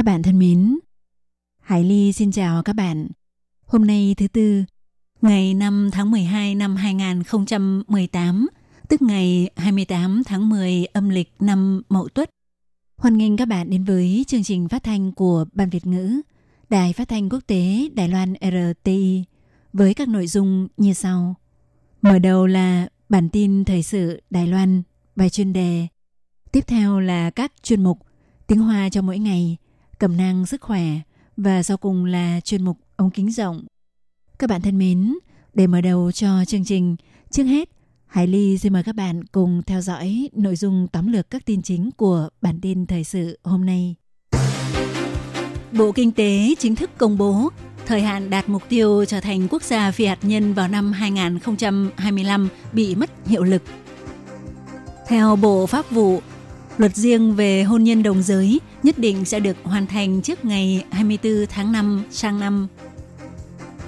Các bạn thân mến, Hải Ly xin chào các bạn. Hôm nay thứ tư, ngày 5 tháng 12 năm 2018, tức ngày 28 tháng 10 âm lịch năm Mậu Tuất. Hoan nghênh các bạn đến với chương trình phát thanh của Ban Việt ngữ, Đài Phát thanh Quốc tế Đài Loan RTI với các nội dung như sau. Mở đầu là bản tin thời sự Đài Loan, bài chuyên đề. Tiếp theo là các chuyên mục tiếng Hoa cho mỗi ngày, cẩm năng sức khỏe và sau cùng là chuyên mục ống kính rộng. Các bạn thân mến, để mở đầu cho chương trình, trước hết, Hải Ly xin mời các bạn cùng theo dõi nội dung tóm lược các tin chính của bản tin thời sự hôm nay. Bộ Kinh tế chính thức công bố thời hạn đạt mục tiêu trở thành quốc gia phi hạt nhân vào năm 2025 bị mất hiệu lực. Theo Bộ Pháp vụ, luật riêng về hôn nhân đồng giới nhất định sẽ được hoàn thành trước ngày 24 tháng 5 sang năm.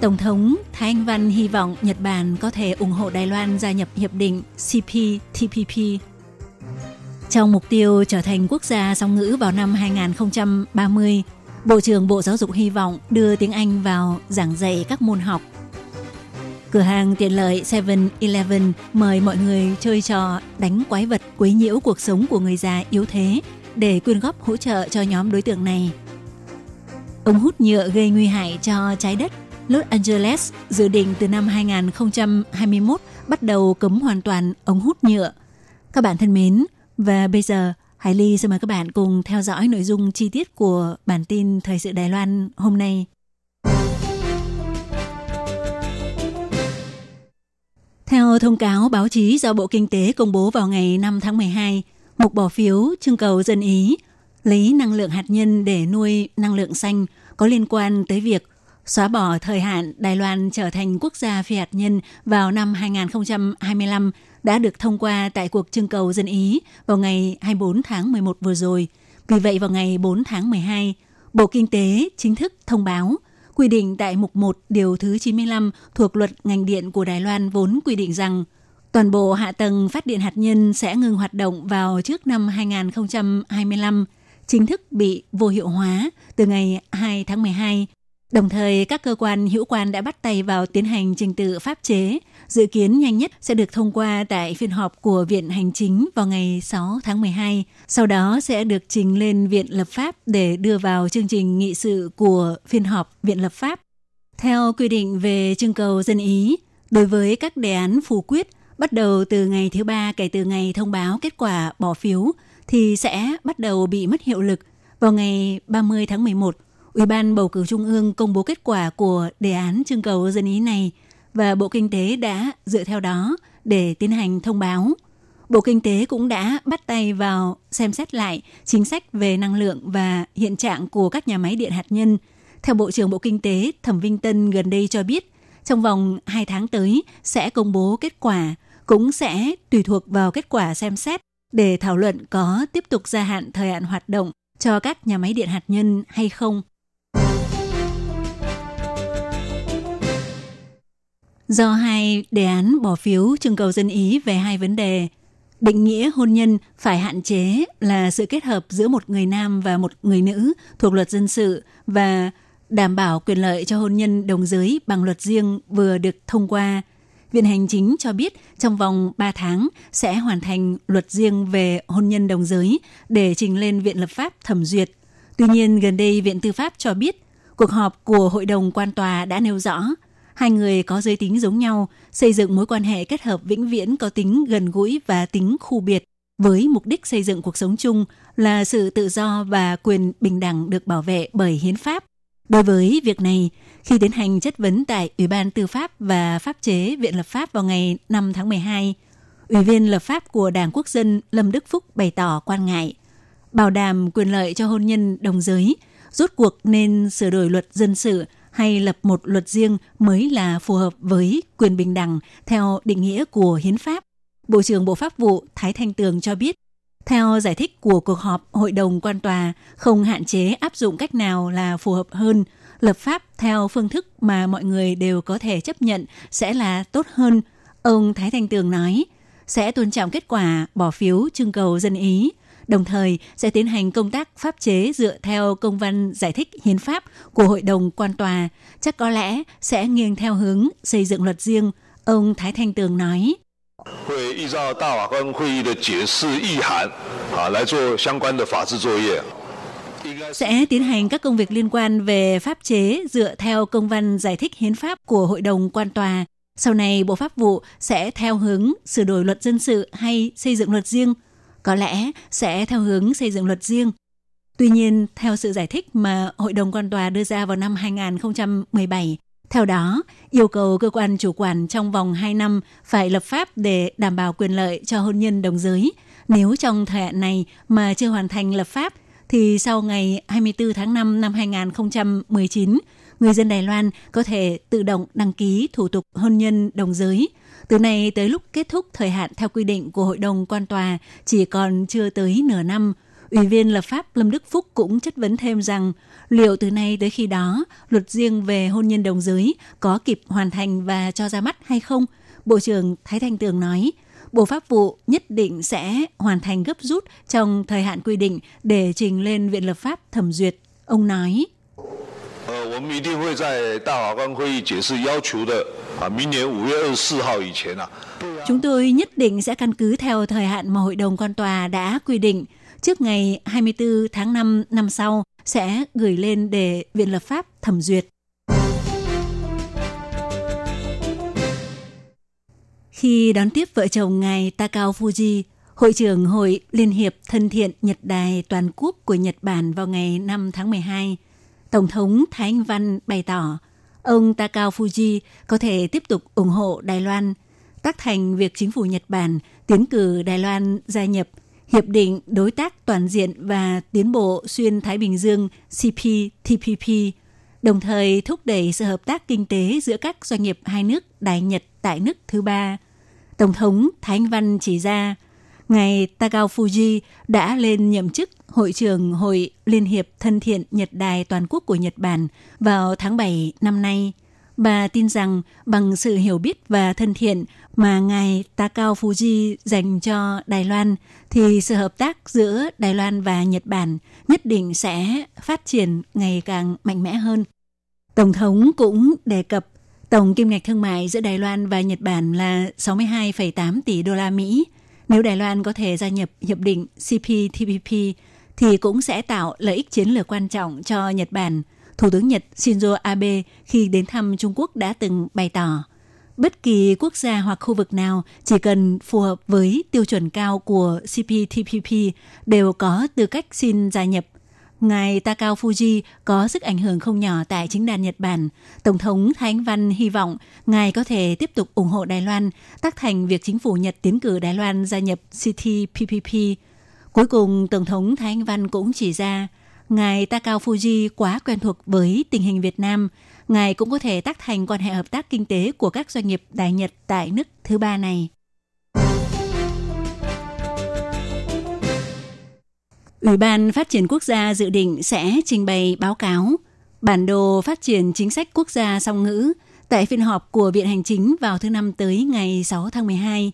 Tổng thống Thái Anh Văn hy vọng Nhật Bản có thể ủng hộ Đài Loan gia nhập hiệp định CPTPP. Trong mục tiêu trở thành quốc gia song ngữ vào năm 2030, Bộ trưởng Bộ Giáo dục hy vọng đưa tiếng Anh vào giảng dạy các môn học. Cửa hàng tiện lợi 7-Eleven mời mọi người chơi trò đánh quái vật quấy nhiễu cuộc sống của người già yếu thế để quyên góp hỗ trợ cho nhóm đối tượng này. Ống hút nhựa gây nguy hại cho trái đất. Los Angeles dự định từ năm 2021 bắt đầu cấm hoàn toàn ống hút nhựa. Các bạn thân mến, và bây giờ Hải Ly xin mời các bạn cùng theo dõi nội dung chi tiết của bản tin Thời sự Đài Loan hôm nay. Theo thông cáo báo chí do Bộ Kinh tế công bố vào ngày 5 tháng 12, một bỏ phiếu trưng cầu dân Ý lấy năng lượng hạt nhân để nuôi năng lượng xanh có liên quan tới việc xóa bỏ thời hạn Đài Loan trở thành quốc gia phi hạt nhân vào năm 2025 đã được thông qua tại cuộc trưng cầu dân Ý vào ngày 24 tháng 11 vừa rồi. Vì vậy vào ngày 4 tháng 12, Bộ Kinh tế chính thức thông báo quy định tại mục 1 điều thứ 95 thuộc luật ngành điện của Đài Loan vốn quy định rằng toàn bộ hạ tầng phát điện hạt nhân sẽ ngừng hoạt động vào trước năm 2025, chính thức bị vô hiệu hóa từ ngày 2 tháng 12. Đồng thời, các cơ quan hữu quan đã bắt tay vào tiến hành trình tự pháp chế, dự kiến nhanh nhất sẽ được thông qua tại phiên họp của Viện Hành Chính vào ngày 6 tháng 12. Sau đó sẽ được trình lên Viện Lập pháp để đưa vào chương trình nghị sự của phiên họp Viện Lập pháp. Theo quy định về trưng cầu dân Ý, đối với các đề án phủ quyết bắt đầu từ ngày thứ ba kể từ ngày thông báo kết quả bỏ phiếu thì sẽ bắt đầu bị mất hiệu lực vào ngày 30 tháng 11. Ủy ban bầu cử Trung ương công bố kết quả của đề án trưng cầu dân ý này và Bộ Kinh tế đã dựa theo đó để tiến hành thông báo. Bộ Kinh tế cũng đã bắt tay vào xem xét lại chính sách về năng lượng và hiện trạng của các nhà máy điện hạt nhân. Theo Bộ trưởng Bộ Kinh tế Thẩm Vinh Tân gần đây cho biết, trong vòng 2 tháng tới sẽ công bố kết quả, cũng sẽ tùy thuộc vào kết quả xem xét để thảo luận có tiếp tục gia hạn thời hạn hoạt động cho các nhà máy điện hạt nhân hay không. Do hai đề án bỏ phiếu trưng cầu dân Ý về hai vấn đề, định nghĩa hôn nhân phải hạn chế là sự kết hợp giữa một người nam và một người nữ thuộc luật dân sự và đảm bảo quyền lợi cho hôn nhân đồng giới bằng luật riêng vừa được thông qua. Viện Hành Chính cho biết trong vòng 3 tháng sẽ hoàn thành luật riêng về hôn nhân đồng giới để trình lên Viện Lập pháp thẩm duyệt. Tuy nhiên, gần đây Viện Tư pháp cho biết cuộc họp của Hội đồng quan tòa đã nêu rõ hai người có giới tính giống nhau, xây dựng mối quan hệ kết hợp vĩnh viễn có tính gần gũi và tính khu biệt với mục đích xây dựng cuộc sống chung là sự tự do và quyền bình đẳng được bảo vệ bởi hiến pháp. Đối với việc này, khi tiến hành chất vấn tại Ủy ban Tư pháp và Pháp chế Viện Lập pháp vào ngày 5 tháng 12, Ủy viên lập pháp của Đảng Quốc dân Lâm Đức Phúc bày tỏ quan ngại. bảo đảm quyền lợi cho hôn nhân đồng giới, rốt cuộc nên sửa đổi luật dân sự hay lập một luật riêng mới là phù hợp với quyền bình đẳng theo định nghĩa của hiến pháp. Bộ trưởng Bộ Pháp vụ Thái Thanh Tường cho biết, theo giải thích của cuộc họp Hội đồng quan tòa, không hạn chế áp dụng cách nào là phù hợp hơn, lập pháp theo phương thức mà mọi người đều có thể chấp nhận sẽ là tốt hơn. Ông Thái Thanh Tường nói, sẽ tôn trọng kết quả bỏ phiếu trưng cầu dân ý, đồng thời sẽ tiến hành công tác pháp chế dựa theo công văn giải thích hiến pháp của Hội đồng quan tòa, chắc có lẽ sẽ nghiêng theo hướng xây dựng luật riêng, ông Thái Thanh Tường nói. À, sẽ tiến hành các công việc liên quan về pháp chế dựa theo công văn giải thích hiến pháp của Hội đồng quan tòa. Sau này, Bộ Pháp vụ sẽ theo hướng sửa đổi luật dân sự hay xây dựng luật riêng – có lẽ sẽ theo hướng xây dựng luật riêng. Tuy nhiên, theo sự giải thích mà Hội đồng quan tòa đưa ra vào năm 2017, theo đó, yêu cầu cơ quan chủ quản trong vòng 2 năm phải lập pháp để đảm bảo quyền lợi cho hôn nhân đồng giới. Nếu trong thời hạn này mà chưa hoàn thành lập pháp, thì sau ngày 24 tháng 5 năm 2019, người dân Đài Loan có thể tự động đăng ký thủ tục hôn nhân đồng giới. Từ nay tới lúc kết thúc thời hạn theo quy định của Hội đồng quan tòa chỉ còn chưa tới nửa năm. Ủy viên lập pháp Lâm Đức Phúc cũng chất vấn thêm rằng liệu từ nay tới khi đó luật riêng về hôn nhân đồng giới có kịp hoàn thành và cho ra mắt hay không? Bộ trưởng Thái Thanh Tường nói, Bộ Pháp vụ nhất định sẽ hoàn thành gấp rút trong thời hạn quy định để trình lên Viện Lập pháp thẩm duyệt. Ông nói, 我们一定会在大法官会议解释要求的啊，明年五月二十四号以前啊， chúng tôi nhất định sẽ căn cứ theo thời hạn mà Hội đồng quan tòa đã quy định. Trước ngày 24 tháng 5 năm sau sẽ gửi lên để Viện Lập pháp thẩm duyệt. Khi đón tiếp vợ chồng ngài Takao Fuji, Hội trưởng Hội Liên hiệp Thân thiện Nhật Đài Toàn quốc của Nhật Bản vào ngày 5 tháng 12, Tổng thống Thái Anh Văn bày tỏ ông Takao Fuji có thể tiếp tục ủng hộ Đài Loan, tác thành việc chính phủ Nhật Bản tiến cử Đài Loan gia nhập Hiệp định Đối tác Toàn diện và Tiến bộ Xuyên Thái Bình Dương CPTPP, đồng thời thúc đẩy sự hợp tác kinh tế giữa các doanh nghiệp hai nước Đài Nhật tại nước thứ ba. Tổng thống Thái Anh Văn chỉ ra, ngài Takao Fuji đã lên nhậm chức Hội trưởng Hội Liên hiệp Thân thiện Nhật Đài Toàn quốc của Nhật Bản vào tháng 7 năm nay. Bà tin rằng bằng sự hiểu biết và thân thiện mà ngài Takao Fuji dành cho Đài Loan thì sự hợp tác giữa Đài Loan và Nhật Bản nhất định sẽ phát triển ngày càng mạnh mẽ hơn. Tổng thống cũng đề cập tổng kim ngạch thương mại giữa Đài Loan và Nhật Bản là 62,8 tỷ đô la Mỹ. Nếu Đài Loan có thể gia nhập hiệp định CPTPP thì cũng sẽ tạo lợi ích chiến lược quan trọng cho Nhật Bản. Thủ tướng Nhật Shinzo Abe khi đến thăm Trung Quốc đã từng bày tỏ, bất kỳ quốc gia hoặc khu vực nào chỉ cần phù hợp với tiêu chuẩn cao của CPTPP đều có tư cách xin gia nhập. Ngài Takao Fuji có sức ảnh hưởng không nhỏ tại chính đàn Nhật Bản. Tổng thống Thanh Văn hy vọng Ngài có thể tiếp tục ủng hộ Đài Loan, tác thành việc chính phủ Nhật tiến cử Đài Loan gia nhập CTPPP. Cuối cùng, Tổng thống Thanh Văn cũng chỉ ra, Ngài Takao Fuji quá quen thuộc với tình hình Việt Nam. Ngài cũng có thể tác thành quan hệ hợp tác kinh tế của các doanh nghiệp Đài Nhật tại nước thứ ba này. Ủy ban Phát triển Quốc gia dự định sẽ trình bày báo cáo bản đồ phát triển chính sách quốc gia song ngữ tại phiên họp của Viện Hành Chính vào thứ Năm tới ngày 6 tháng 12.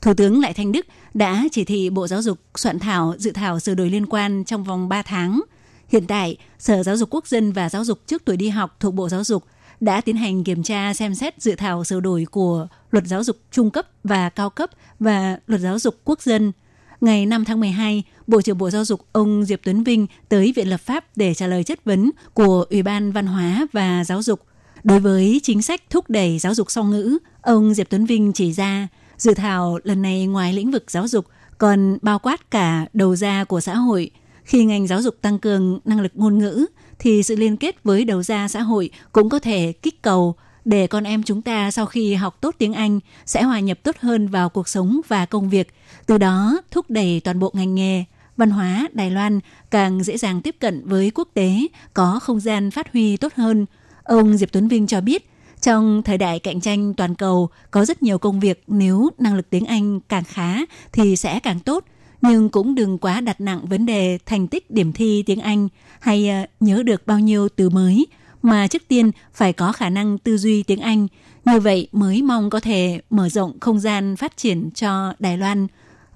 Thủ tướng Lại Thanh Đức đã chỉ thị Bộ Giáo dục soạn thảo dự thảo sửa đổi liên quan trong vòng 3 tháng. Hiện tại, Sở Giáo dục Quốc dân và Giáo dục trước tuổi đi học thuộc Bộ Giáo dục đã tiến hành kiểm tra xem xét dự thảo sửa đổi của Luật Giáo dục trung cấp và cao cấp và Luật Giáo dục Quốc dân. Ngày 5 tháng 12, Bộ trưởng Bộ Giáo dục ông Diệp Tuấn Vinh tới Viện Lập pháp để trả lời chất vấn của Ủy ban Văn hóa và Giáo dục. Đối với chính sách thúc đẩy giáo dục song ngữ, ông Diệp Tuấn Vinh chỉ ra dự thảo lần này ngoài lĩnh vực giáo dục còn bao quát cả đầu ra của xã hội. Khi ngành giáo dục tăng cường năng lực ngôn ngữ, thì sự liên kết với đầu ra xã hội cũng có thể kích cầu để con em chúng ta sau khi học tốt tiếng Anh sẽ hòa nhập tốt hơn vào cuộc sống và công việc, từ đó thúc đẩy toàn bộ ngành nghề văn hóa Đài Loan càng dễ dàng tiếp cận với quốc tế, có không gian phát huy tốt hơn. Ông Diệp Tuấn Vinh cho biết, trong thời đại cạnh tranh toàn cầu, có rất nhiều công việc nếu năng lực tiếng Anh càng khá thì sẽ càng tốt, nhưng cũng đừng quá đặt nặng vấn đề thành tích điểm thi tiếng Anh hay ờ, nhớ được bao nhiêu từ mới, mà trước tiên phải có khả năng tư duy tiếng Anh. Như vậy mới mong có thể mở rộng không gian phát triển cho Đài Loan.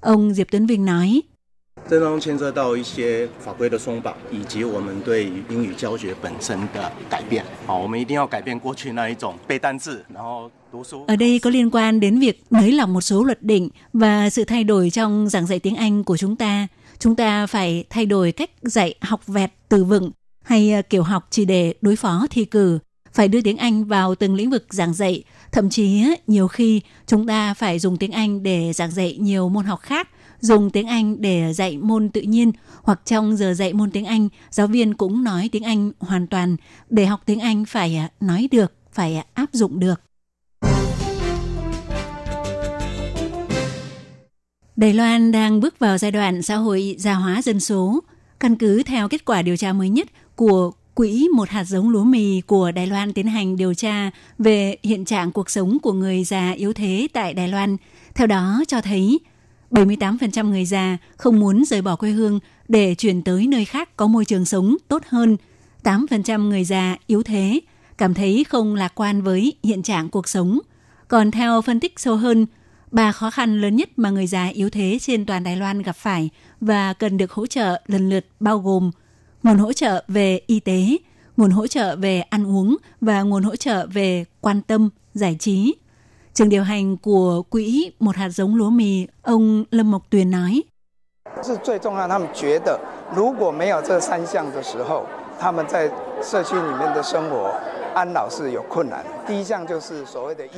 Ông Diệp Tuấn Vinh nói. 这当中牵涉到一些法规的松绑，以及我们对英语教学本身的改变。好，我们一定要改变过去那一种背单字，然后 Ở đây có liên quan đến việc nới lỏng một số luật định và sự thay đổi trong giảng dạy tiếng Anh của chúng ta. Chúng ta phải thay đổi cách dạy học vẹt từ vựng hay ờ, kiểu học chỉ để đối phó thi cử. Phải đưa tiếng Anh vào từng lĩnh vực giảng dạy. Thậm chí nhiều khi chúng ta phải dùng tiếng Anh để giảng dạy nhiều môn học khác dùng tiếng Anh để dạy môn tự nhiên hoặc trong giờ dạy môn tiếng Anh, giáo viên cũng nói tiếng Anh hoàn toàn. Để học tiếng Anh phải à, nói được, phải à, áp dụng được. Đài Loan đang bước vào giai đoạn xã hội già hóa dân số. Căn cứ theo kết quả điều tra mới nhất của Quỹ một hạt giống lúa mì của Đài Loan tiến hành điều tra về hiện trạng cuộc sống của người già yếu thế tại Đài Loan. Theo đó cho thấy 78% người già không muốn rời bỏ quê hương để chuyển tới nơi khác có môi trường sống tốt hơn. 8% người già yếu thế cảm thấy không lạc quan với hiện trạng cuộc sống. Còn theo phân tích sâu hơn, ba khó khăn lớn nhất mà người già yếu thế trên toàn Đài Loan gặp phải và cần được hỗ trợ lần lượt bao gồm nguồn hỗ trợ về y tế, nguồn hỗ trợ về ăn uống và nguồn hỗ trợ về quan tâm, giải trí. Trường điều hành của quỹ Một hạt giống lúa mì, ông Lâm Mộc Tuyền nói.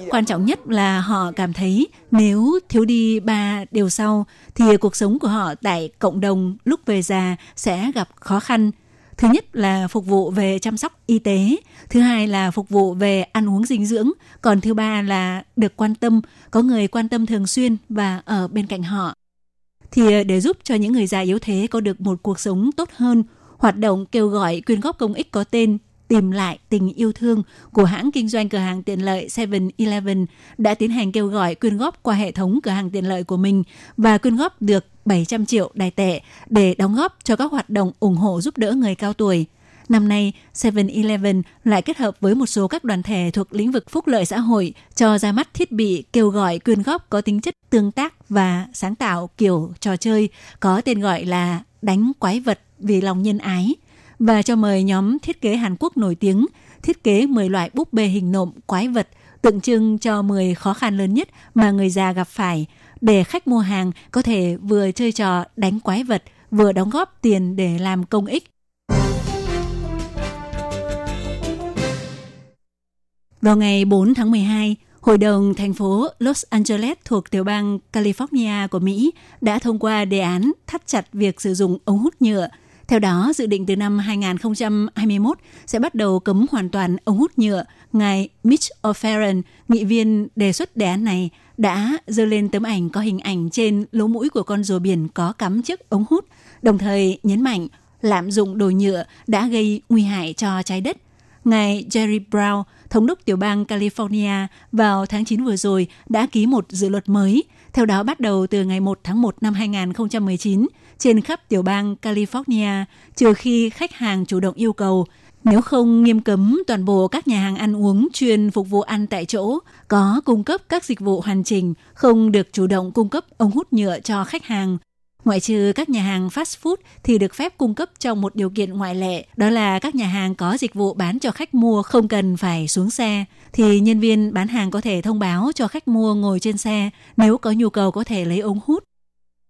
Quan trọng nhất là họ cảm thấy nếu thiếu đi ba điều sau thì cuộc sống của họ tại cộng đồng lúc về già sẽ gặp khó khăn. Thứ nhất là phục vụ về chăm sóc y tế, thứ hai là phục vụ về ăn uống dinh dưỡng, còn thứ ba là được quan tâm, có người quan tâm thường xuyên và ở bên cạnh họ. Thì ờ, để giúp cho những người già yếu thế có được một cuộc sống tốt hơn, hoạt động kêu gọi quyên góp công ích có tên tìm lại tình yêu thương của hãng kinh doanh cửa hàng tiện lợi 7-Eleven đã tiến hành kêu gọi quyên góp qua hệ thống cửa hàng tiện lợi của mình và quyên góp được 700 triệu đài tệ để đóng góp cho các hoạt động ủng hộ giúp đỡ người cao tuổi. Năm nay, 7-Eleven lại kết hợp với một số các đoàn thể thuộc lĩnh vực phúc lợi xã hội cho ra mắt thiết bị kêu gọi quyên góp có tính chất tương tác và sáng tạo kiểu trò chơi có tên gọi là đánh quái vật vì lòng nhân ái và cho mời nhóm thiết kế Hàn Quốc nổi tiếng thiết kế 10 loại búp bê hình nộm quái vật tượng trưng cho 10 khó khăn lớn nhất mà người già gặp phải để khách mua hàng có thể vừa chơi trò đánh quái vật vừa đóng góp tiền để làm công ích. Vào ngày 4 tháng 12, Hội đồng thành phố Los Angeles thuộc tiểu bang California của Mỹ đã thông qua đề án thắt chặt việc sử dụng ống hút nhựa. Theo đó, dự định từ năm 2021 sẽ bắt đầu cấm hoàn toàn ống hút nhựa. Ngài Mitch O'Farrell, nghị viên đề xuất đề án này, đã dơ lên tấm ảnh có hình ảnh trên lỗ mũi của con rùa biển có cắm chiếc ống hút, đồng thời nhấn mạnh lạm dụng đồ nhựa đã gây nguy hại cho trái đất. Ngài Jerry Brown, thống đốc tiểu bang California, vào tháng 9 vừa rồi đã ký một dự luật mới. Theo đó, bắt đầu từ ngày 1 tháng 1 năm 2019, trên khắp tiểu bang California, trừ khi khách hàng chủ động yêu cầu, nếu không nghiêm cấm toàn bộ các nhà hàng ăn uống chuyên phục vụ ăn tại chỗ, có cung cấp các dịch vụ hoàn chỉnh, không được chủ động cung cấp ống hút nhựa cho khách hàng. Ngoại trừ các nhà hàng fast food thì được phép cung cấp trong một điều kiện ngoại lệ, đó là các nhà hàng có dịch vụ bán cho khách mua không cần phải xuống xe, thì nhân viên bán hàng có thể thông báo cho khách mua ngồi trên xe, nếu có nhu cầu có thể lấy ống hút.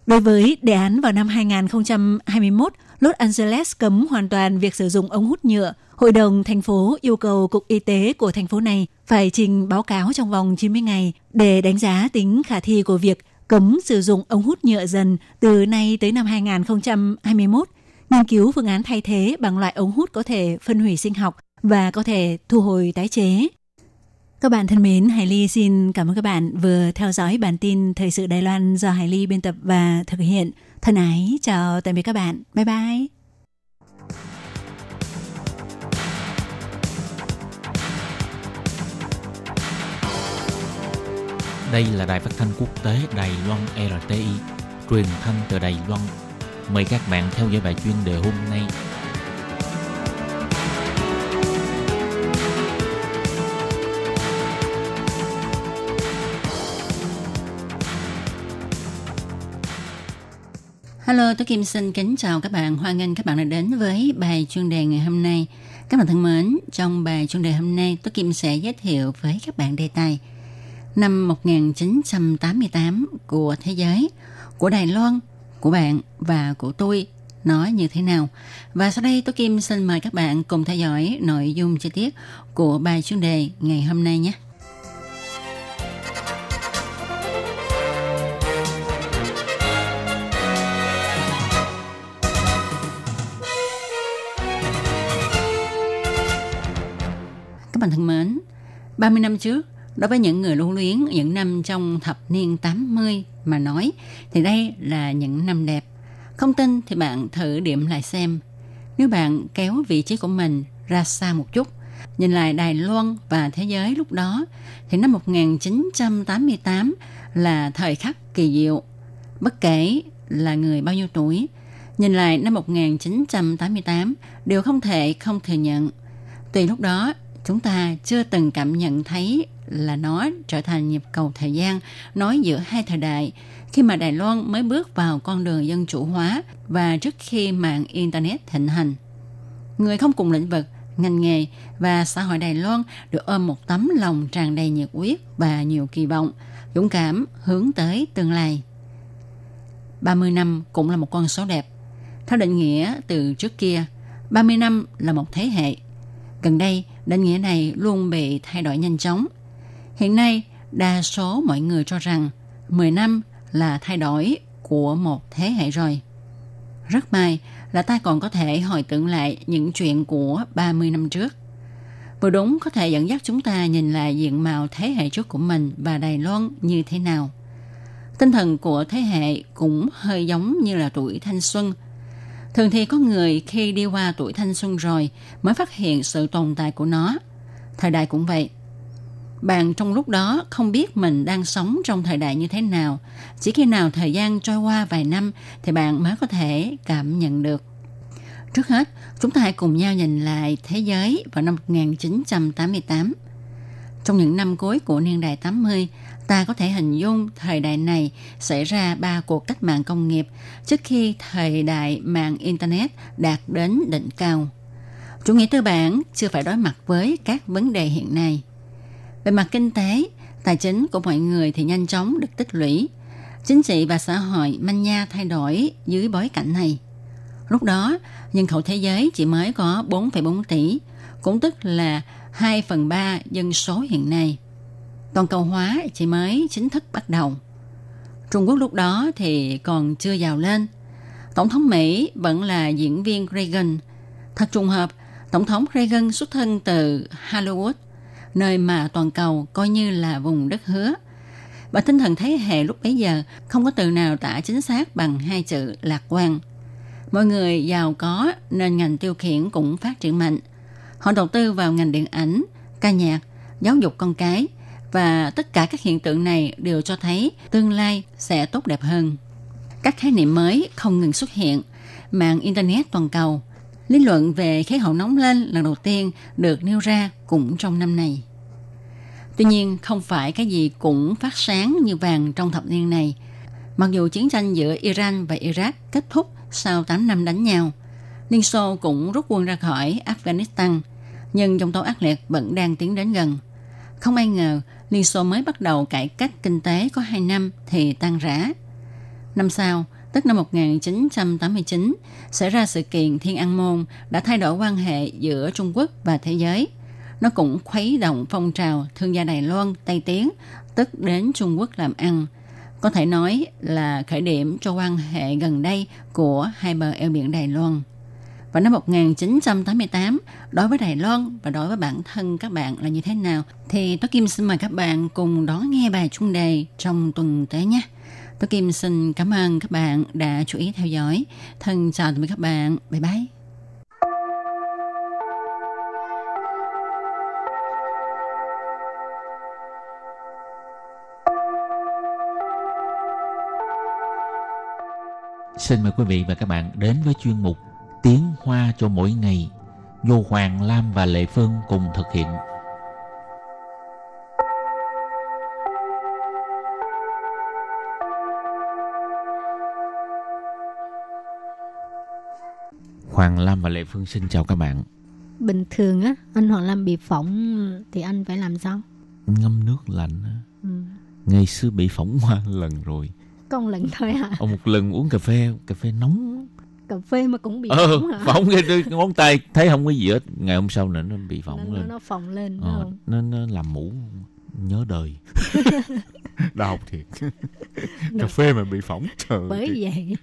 Đối với đề án vào năm 2021, Los Angeles cấm hoàn toàn việc sử dụng ống hút nhựa. Hội đồng thành phố yêu cầu Cục Y tế của thành phố này phải trình báo cáo trong vòng 90 ngày để đánh giá tính khả thi của việc cấm sử dụng ống hút nhựa dần từ nay tới năm 2021, nghiên cứu phương án thay thế bằng loại ống hút có thể phân hủy sinh học và có thể thu hồi tái chế. Các bạn thân mến, Hải Ly xin cảm ơn các bạn vừa theo dõi bản tin Thời sự Đài Loan do Hải Ly biên tập và thực hiện. Thân ái, chào tạm biệt các bạn. Bye bye. Đây là đài phát thanh quốc tế Đài Loan RTI, truyền thanh từ Đài Loan. Mời các bạn theo dõi bài chuyên đề hôm nay. Hello, tôi Kim xin kính chào các bạn. Hoan nghênh các bạn đã đến với bài chuyên đề ngày hôm nay. Các bạn thân mến, trong bài chuyên đề hôm nay, tôi Kim sẽ giới thiệu với các bạn đề tài năm 1988 của thế giới, của Đài Loan, của bạn và của tôi nói như thế nào. Và sau đây tôi Kim xin mời các bạn cùng theo dõi nội dung chi tiết của bài chuyên đề ngày hôm nay nhé. Bạn thân mến, 30 năm trước, đối với những người lưu luyến những năm trong thập niên 80 mà nói, thì đây là những năm đẹp. Không tin thì bạn thử điểm lại xem. Nếu bạn kéo vị trí của mình ra xa một chút, nhìn lại Đài Loan và thế giới lúc đó, thì năm 1988 là thời khắc kỳ diệu. Bất kể là người bao nhiêu tuổi, nhìn lại năm 1988 đều không thể không thừa nhận. Tuy lúc đó chúng ta chưa từng cảm nhận thấy là nó trở thành nhịp cầu thời gian nói giữa hai thời đại khi mà Đài Loan mới bước vào con đường dân chủ hóa và trước khi mạng Internet thịnh hành. Người không cùng lĩnh vực, ngành nghề và xã hội Đài Loan được ôm một tấm lòng tràn đầy nhiệt huyết và nhiều kỳ vọng, dũng cảm hướng tới tương lai. 30 năm cũng là một con số đẹp. Theo định nghĩa từ trước kia, 30 năm là một thế hệ. Gần đây, định nghĩa này luôn bị thay đổi nhanh chóng. Hiện nay, đa số mọi người cho rằng 10 năm là thay đổi của một thế hệ rồi. Rất may là ta còn có thể hồi tưởng lại những chuyện của 30 năm trước. Vừa đúng có thể dẫn dắt chúng ta nhìn lại diện mạo thế hệ trước của mình và Đài Loan như thế nào. Tinh thần của thế hệ cũng hơi giống như là tuổi thanh xuân. Thường thì có người khi đi qua tuổi thanh xuân rồi mới phát hiện sự tồn tại của nó. Thời đại cũng vậy. Bạn trong lúc đó không biết mình đang sống trong thời đại như thế nào. Chỉ khi nào thời gian trôi qua vài năm thì bạn mới có thể cảm nhận được. Trước hết, chúng ta hãy cùng nhau nhìn lại thế giới vào năm 1988. Trong những năm cuối của niên đại 80, ta có thể hình dung thời đại này xảy ra ba cuộc cách mạng công nghiệp trước khi thời đại mạng Internet đạt đến đỉnh cao. Chủ nghĩa tư bản chưa phải đối mặt với các vấn đề hiện nay. Về mặt kinh tế, tài chính của mọi người thì nhanh chóng được tích lũy. Chính trị và xã hội manh nha thay đổi dưới bối cảnh này. Lúc đó, nhân khẩu thế giới chỉ mới có 4,4 tỷ, cũng tức là 2 phần 3 dân số hiện nay. Toàn cầu hóa chỉ mới chính thức bắt đầu. Trung Quốc lúc đó thì còn chưa giàu lên. Tổng thống Mỹ vẫn là diễn viên Reagan. Thật trùng hợp, Tổng thống Reagan xuất thân từ Hollywood, nơi mà toàn cầu coi như là vùng đất hứa. Và tinh thần thế hệ lúc bấy giờ không có từ nào tả chính xác bằng hai chữ lạc quan. Mọi người giàu có nên ngành tiêu khiển cũng phát triển mạnh. Họ đầu tư vào ngành điện ảnh, ca nhạc, giáo dục con cái và tất cả các hiện tượng này đều cho thấy tương lai sẽ tốt đẹp hơn. Các khái niệm mới không ngừng xuất hiện, mạng Internet toàn cầu, lý luận về khí hậu nóng lên lần đầu tiên được nêu ra cũng trong năm này. Tuy nhiên, không phải cái gì cũng phát sáng như vàng trong thập niên này. Mặc dù chiến tranh giữa Iran và Iraq kết thúc sau 8 năm đánh nhau, Liên Xô cũng rút quân ra khỏi Afghanistan, nhưng dòng tàu ác liệt vẫn đang tiến đến gần. Không ai ngờ, Liên Xô mới bắt đầu cải cách kinh tế có 2 năm thì tan rã. Năm sau, tức năm 1989, xảy ra sự kiện Thiên An Môn đã thay đổi quan hệ giữa Trung Quốc và thế giới. Nó cũng khuấy động phong trào thương gia Đài Loan Tây Tiến, tức đến Trung Quốc làm ăn. Có thể nói là khởi điểm cho quan hệ gần đây của hai bờ eo biển Đài Loan. Vào năm 1988, đối với Đài Loan và đối với bản thân các bạn là như thế nào? Thì tôi Kim xin mời các bạn cùng đón nghe bài chung đề trong tuần tới nhé. Tôi Kim xin cảm ơn các bạn đã chú ý theo dõi. Thân chào tạm biệt các bạn. Bye bye. Xin mời quý vị và các bạn đến với chuyên mục Tiếng Hoa cho mỗi ngày do Hoàng Lam và Lệ Phương cùng thực hiện. Hoàng Lam và Lệ Phương xin chào các bạn. Bình thường á, anh Hoàng Lam bị phỏng thì anh phải làm sao? Ngâm nước lạnh. á. Ừ. Ngày xưa bị phỏng qua lần rồi. Con lần thôi hả? Ông một lần uống cà phê, cà phê nóng. Cà phê mà cũng bị Ờ, phỏng hả? phỏng cái, ngón tay thấy không có gì hết. Ngày hôm sau nữa nó bị phỏng nó, lên. nó, phồng lên Ờ, không? nó nó làm mũ nhớ đời đau thiệt cà phê mà bị phỏng trời Bởi thiệt. vậy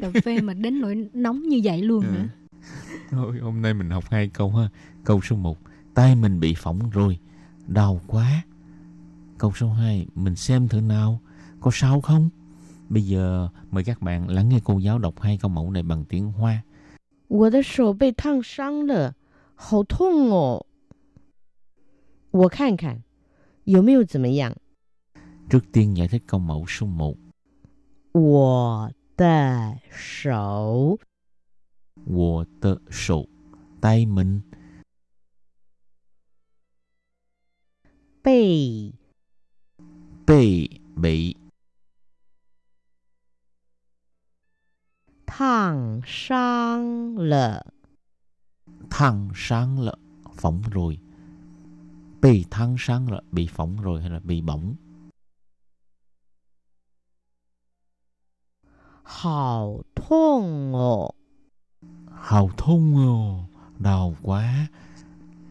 cà phê mà đến nỗi nóng như vậy luôn Ừ. nữa. thôi hôm nay mình học hai câu ha câu số 1 tay mình bị phỏng rồi đau quá câu số 2 mình xem thử nào có sao không bây giờ mời các bạn lắng nghe cô giáo đọc hai câu mẫu này bằng tiếng hoa 我的手被烫伤了，好痛哦！我看看有没有怎么样。 trước tiên giải thích câu mẫu số 1我的手我的手 tay mình 被 bị bị 烫伤了， thăng sáng là phỏng rồi bị thăng sáng là bị phỏng rồi hay là bị bỏng 好痛哦！ hào thôn ồ đau quá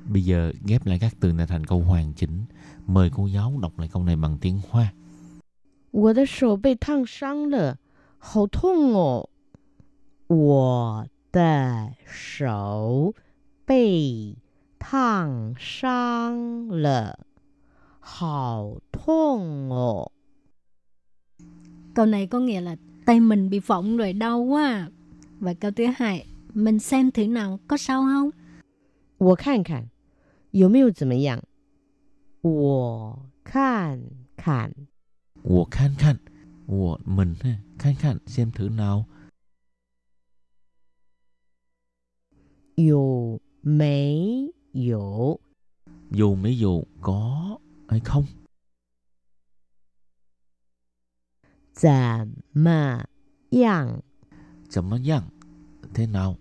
bây giờ ghép lại các từ này thành câu hoàn chỉnh mời cô giáo đọc lại câu này bằng tiếng hoa 我的手被烫伤了，好痛哦！ 我的手被烫伤了，好痛哦！ Câu này có nghĩa là tay mình bị phỏng rồi đau quá. Và câu thứ hai, mình xem thử nào có sao không? 我看看有没有怎么样。我看看 Ủa khan khan Ủa mình ha Khan khan xem thử nào 有没有 Dù mấy dù có hay không 怎么样？ Chấm nó dặn Thế nào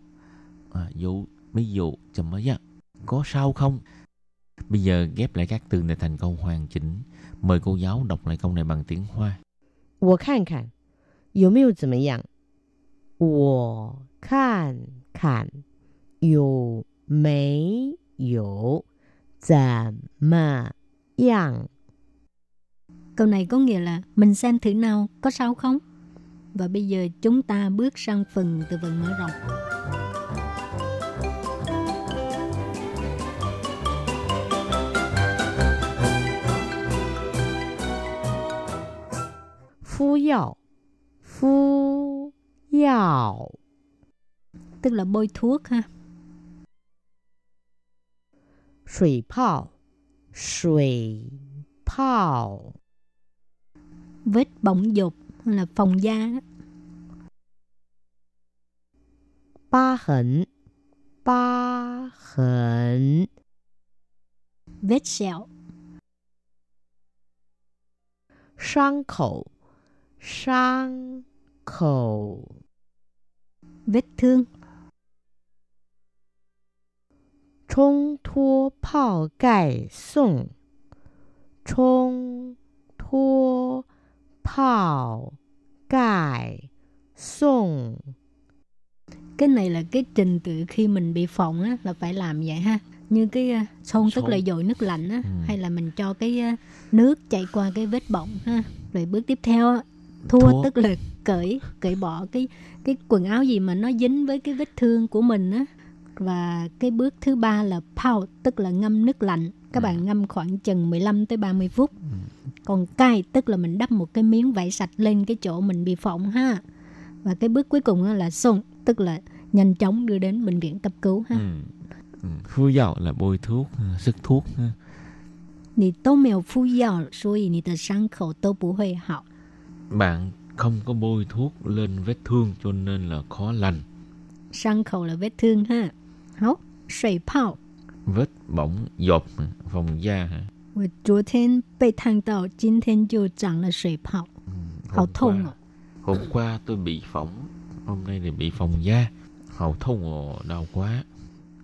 à, Dù mấy dù chấm nó dặn Có sao không Bây giờ ghép lại các từ này thành câu hoàn chỉnh Mời cô giáo đọc lại câu này bằng tiếng Hoa 我看看有没有怎么样？我看看 有没有怎么样？ Câu này có nghĩa là mình xem thử nào có sao không? Và bây giờ chúng ta bước sang phần từ vựng mở rộng. 敷药，敷药， Tức là bôi thuốc ha. 水泡, shui pao. Vết bỏng dục là phòng da. Ba hẳn, ba hẳn. Vết sẹo. Sang khẩu, sang khẩu. Vết thương. 冲脱泡盖送，冲脱泡盖送， Cái này là cái trình tự khi mình bị phỏng á, là phải làm vậy ha. Như cái uh, xôn tức Xôn. là dội nước lạnh á. Ừ. Hay là mình cho cái uh, nước chạy qua cái vết bỏng ha. Rồi bước tiếp theo á, thua, Thua. tức là cởi cởi bỏ cái cái quần áo gì mà nó dính với cái vết thương của mình á và cái bước thứ ba là pout tức là ngâm nước lạnh các Ừ. bạn ngâm khoảng chừng 15 tới 30 phút Còn cài tức là mình đắp một cái miếng vải sạch lên cái chỗ mình bị phỏng ha. Và cái bước cuối cùng là sung, tức là nhanh chóng đưa đến bệnh viện cấp cứu ha. Ừ. Ừ. Phu dạo là bôi thuốc, à, sức thuốc. ha. 你都没有敷药，所以你的伤口都不会好。 Bạn không có bôi thuốc lên vết thương cho nên là khó lành. 伤口 là vết thương ha. 好，水泡。 Vết bỏng dột à, phòng da hả? 我昨天被烫到，今天就长了水泡，好 Hôm 痛 qua- 哦！ Hôm qua tôi bị phỏng, hôm nay thì bị phòng da. Hầu thông ồ, đau quá.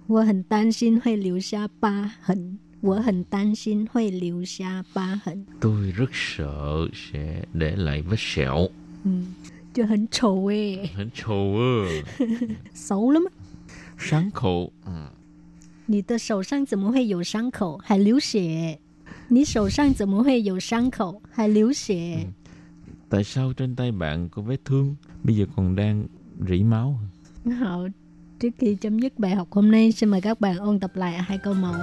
我很担心会留下疤痕，我很担心会留下疤痕， Tôi rất sợ sẽ để lại vết sẹo. 嗯，就很丑诶， 很丑啊. 熟了吗？ 伤口, ừ. 你的手上怎么会有伤口，还流血？你手上怎么会有伤口，还流血？ Tại sao trên tay bạn có vết thương? Bây giờ còn đang rỉ máu. Hảo, trước khi chấm dứt bài học hôm nay, xin mời các bạn ôn tập lại hai câu mẫu.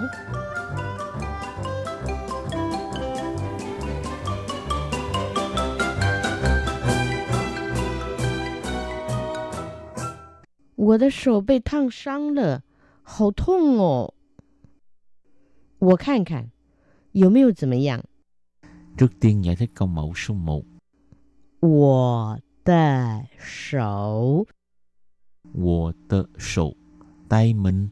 我的手被烫伤了，好痛哦！我看看有没有怎么样。 Trước tiên giải thích câu mẫu số 1. 我的手 Wo tờ sổ. Tay mình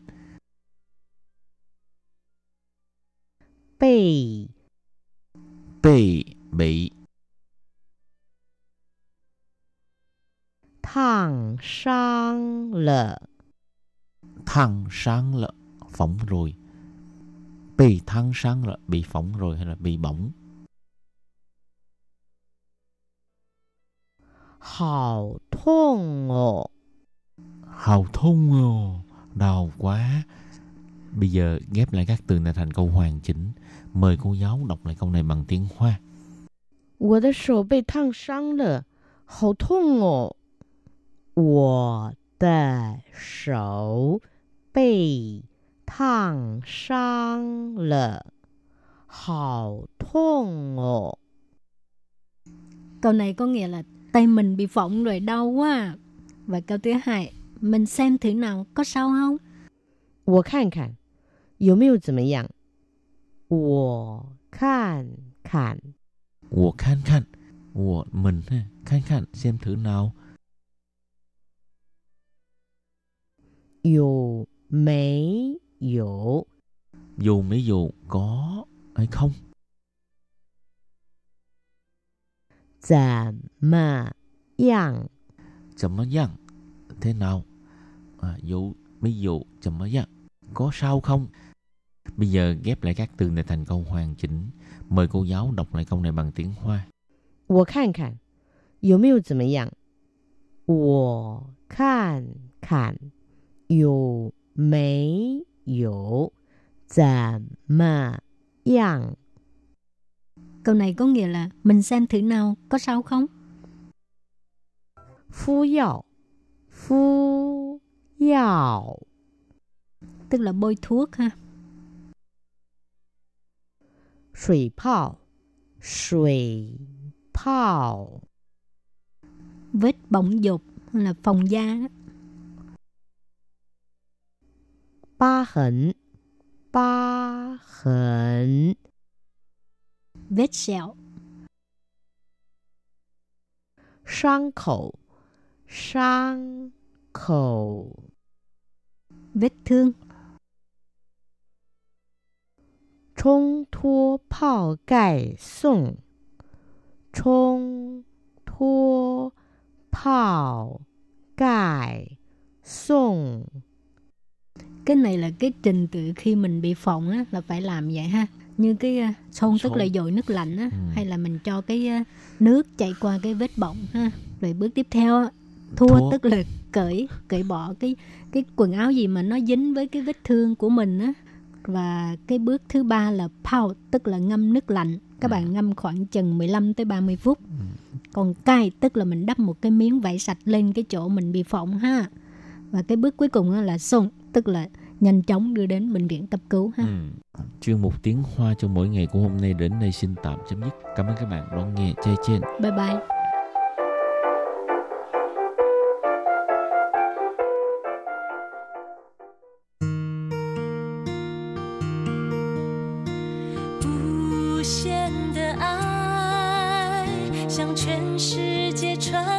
被 bị bị 烫伤了， thăng sáng là phỏng rồi. Bị thăng sáng là bị phỏng rồi hay là bị bỏng. 好痛哦！ Hào thông ồ, đau quá. Bây giờ ghép lại các từ này thành câu hoàn chỉnh. Mời cô giáo đọc lại câu này bằng tiếng Hoa. 我的手被烫伤了，好痛哦！ 我的手被烫伤了，好痛哦！ Câu này có nghĩa là tay mình bị phỏng rồi đau quá. Và câu thứ hai, mình xem thử nào có sao không? 我看看有没有怎么样。我看看 Wo khan khan. Wo mình ha. Khan khan xem thử nào. 有没有 Dù mấy dù có hay không. 怎么样？ Chấm mất dặn. Thế nào? À, dù mấy dù chấm mất dặn. Có sao không? Bây giờ ghép lại các từ này thành câu hoàn chỉnh. Mời cô giáo đọc lại câu này bằng tiếng Hoa. 我看看有没有怎么样。我看看 有没有怎么样？ Câu này có nghĩa là mình xem thử nào có sao không? 敷药，敷药， Tức là bôi thuốc ha. 水泡，水泡， Vết bỏng dột hay là phòng da. 疤痕，疤痕，Vết sẹo. 伤口，伤口，Vết thương. 冲脱泡盖送，冲脱泡盖送，Cái này là cái trình tự khi mình bị phỏng á, là phải làm vậy ha. Như cái uh, xôn tức là dội nước lạnh á. Ừ. Hay là mình cho cái uh, nước chạy qua cái vết bỏng ha. Rồi bước tiếp theo thua, Thua. tức là cởi cởi bỏ cái cái quần áo gì mà nó dính với cái vết thương của mình á. Và cái bước thứ ba là pao tức là ngâm nước lạnh. Các Ừ. bạn ngâm khoảng chừng 15 tới 30 phút. Còn cài tức là mình đắp một cái miếng vải sạch lên cái chỗ mình bị phỏng ha và cái bước cuối cùng là sung tức là nhanh chóng đưa đến bệnh viện cấp cứu ha. Ừ. Chuyên mục tiếng Hoa cho mỗi ngày của hôm nay đến đây xin tạm chấm dứt. Cảm ơn các bạn đón nghe chơi trên. Bye bye. Hãy subscribe cho kênh Ghiền Mì Gõ Để không bỏ lỡ những video hấp dẫn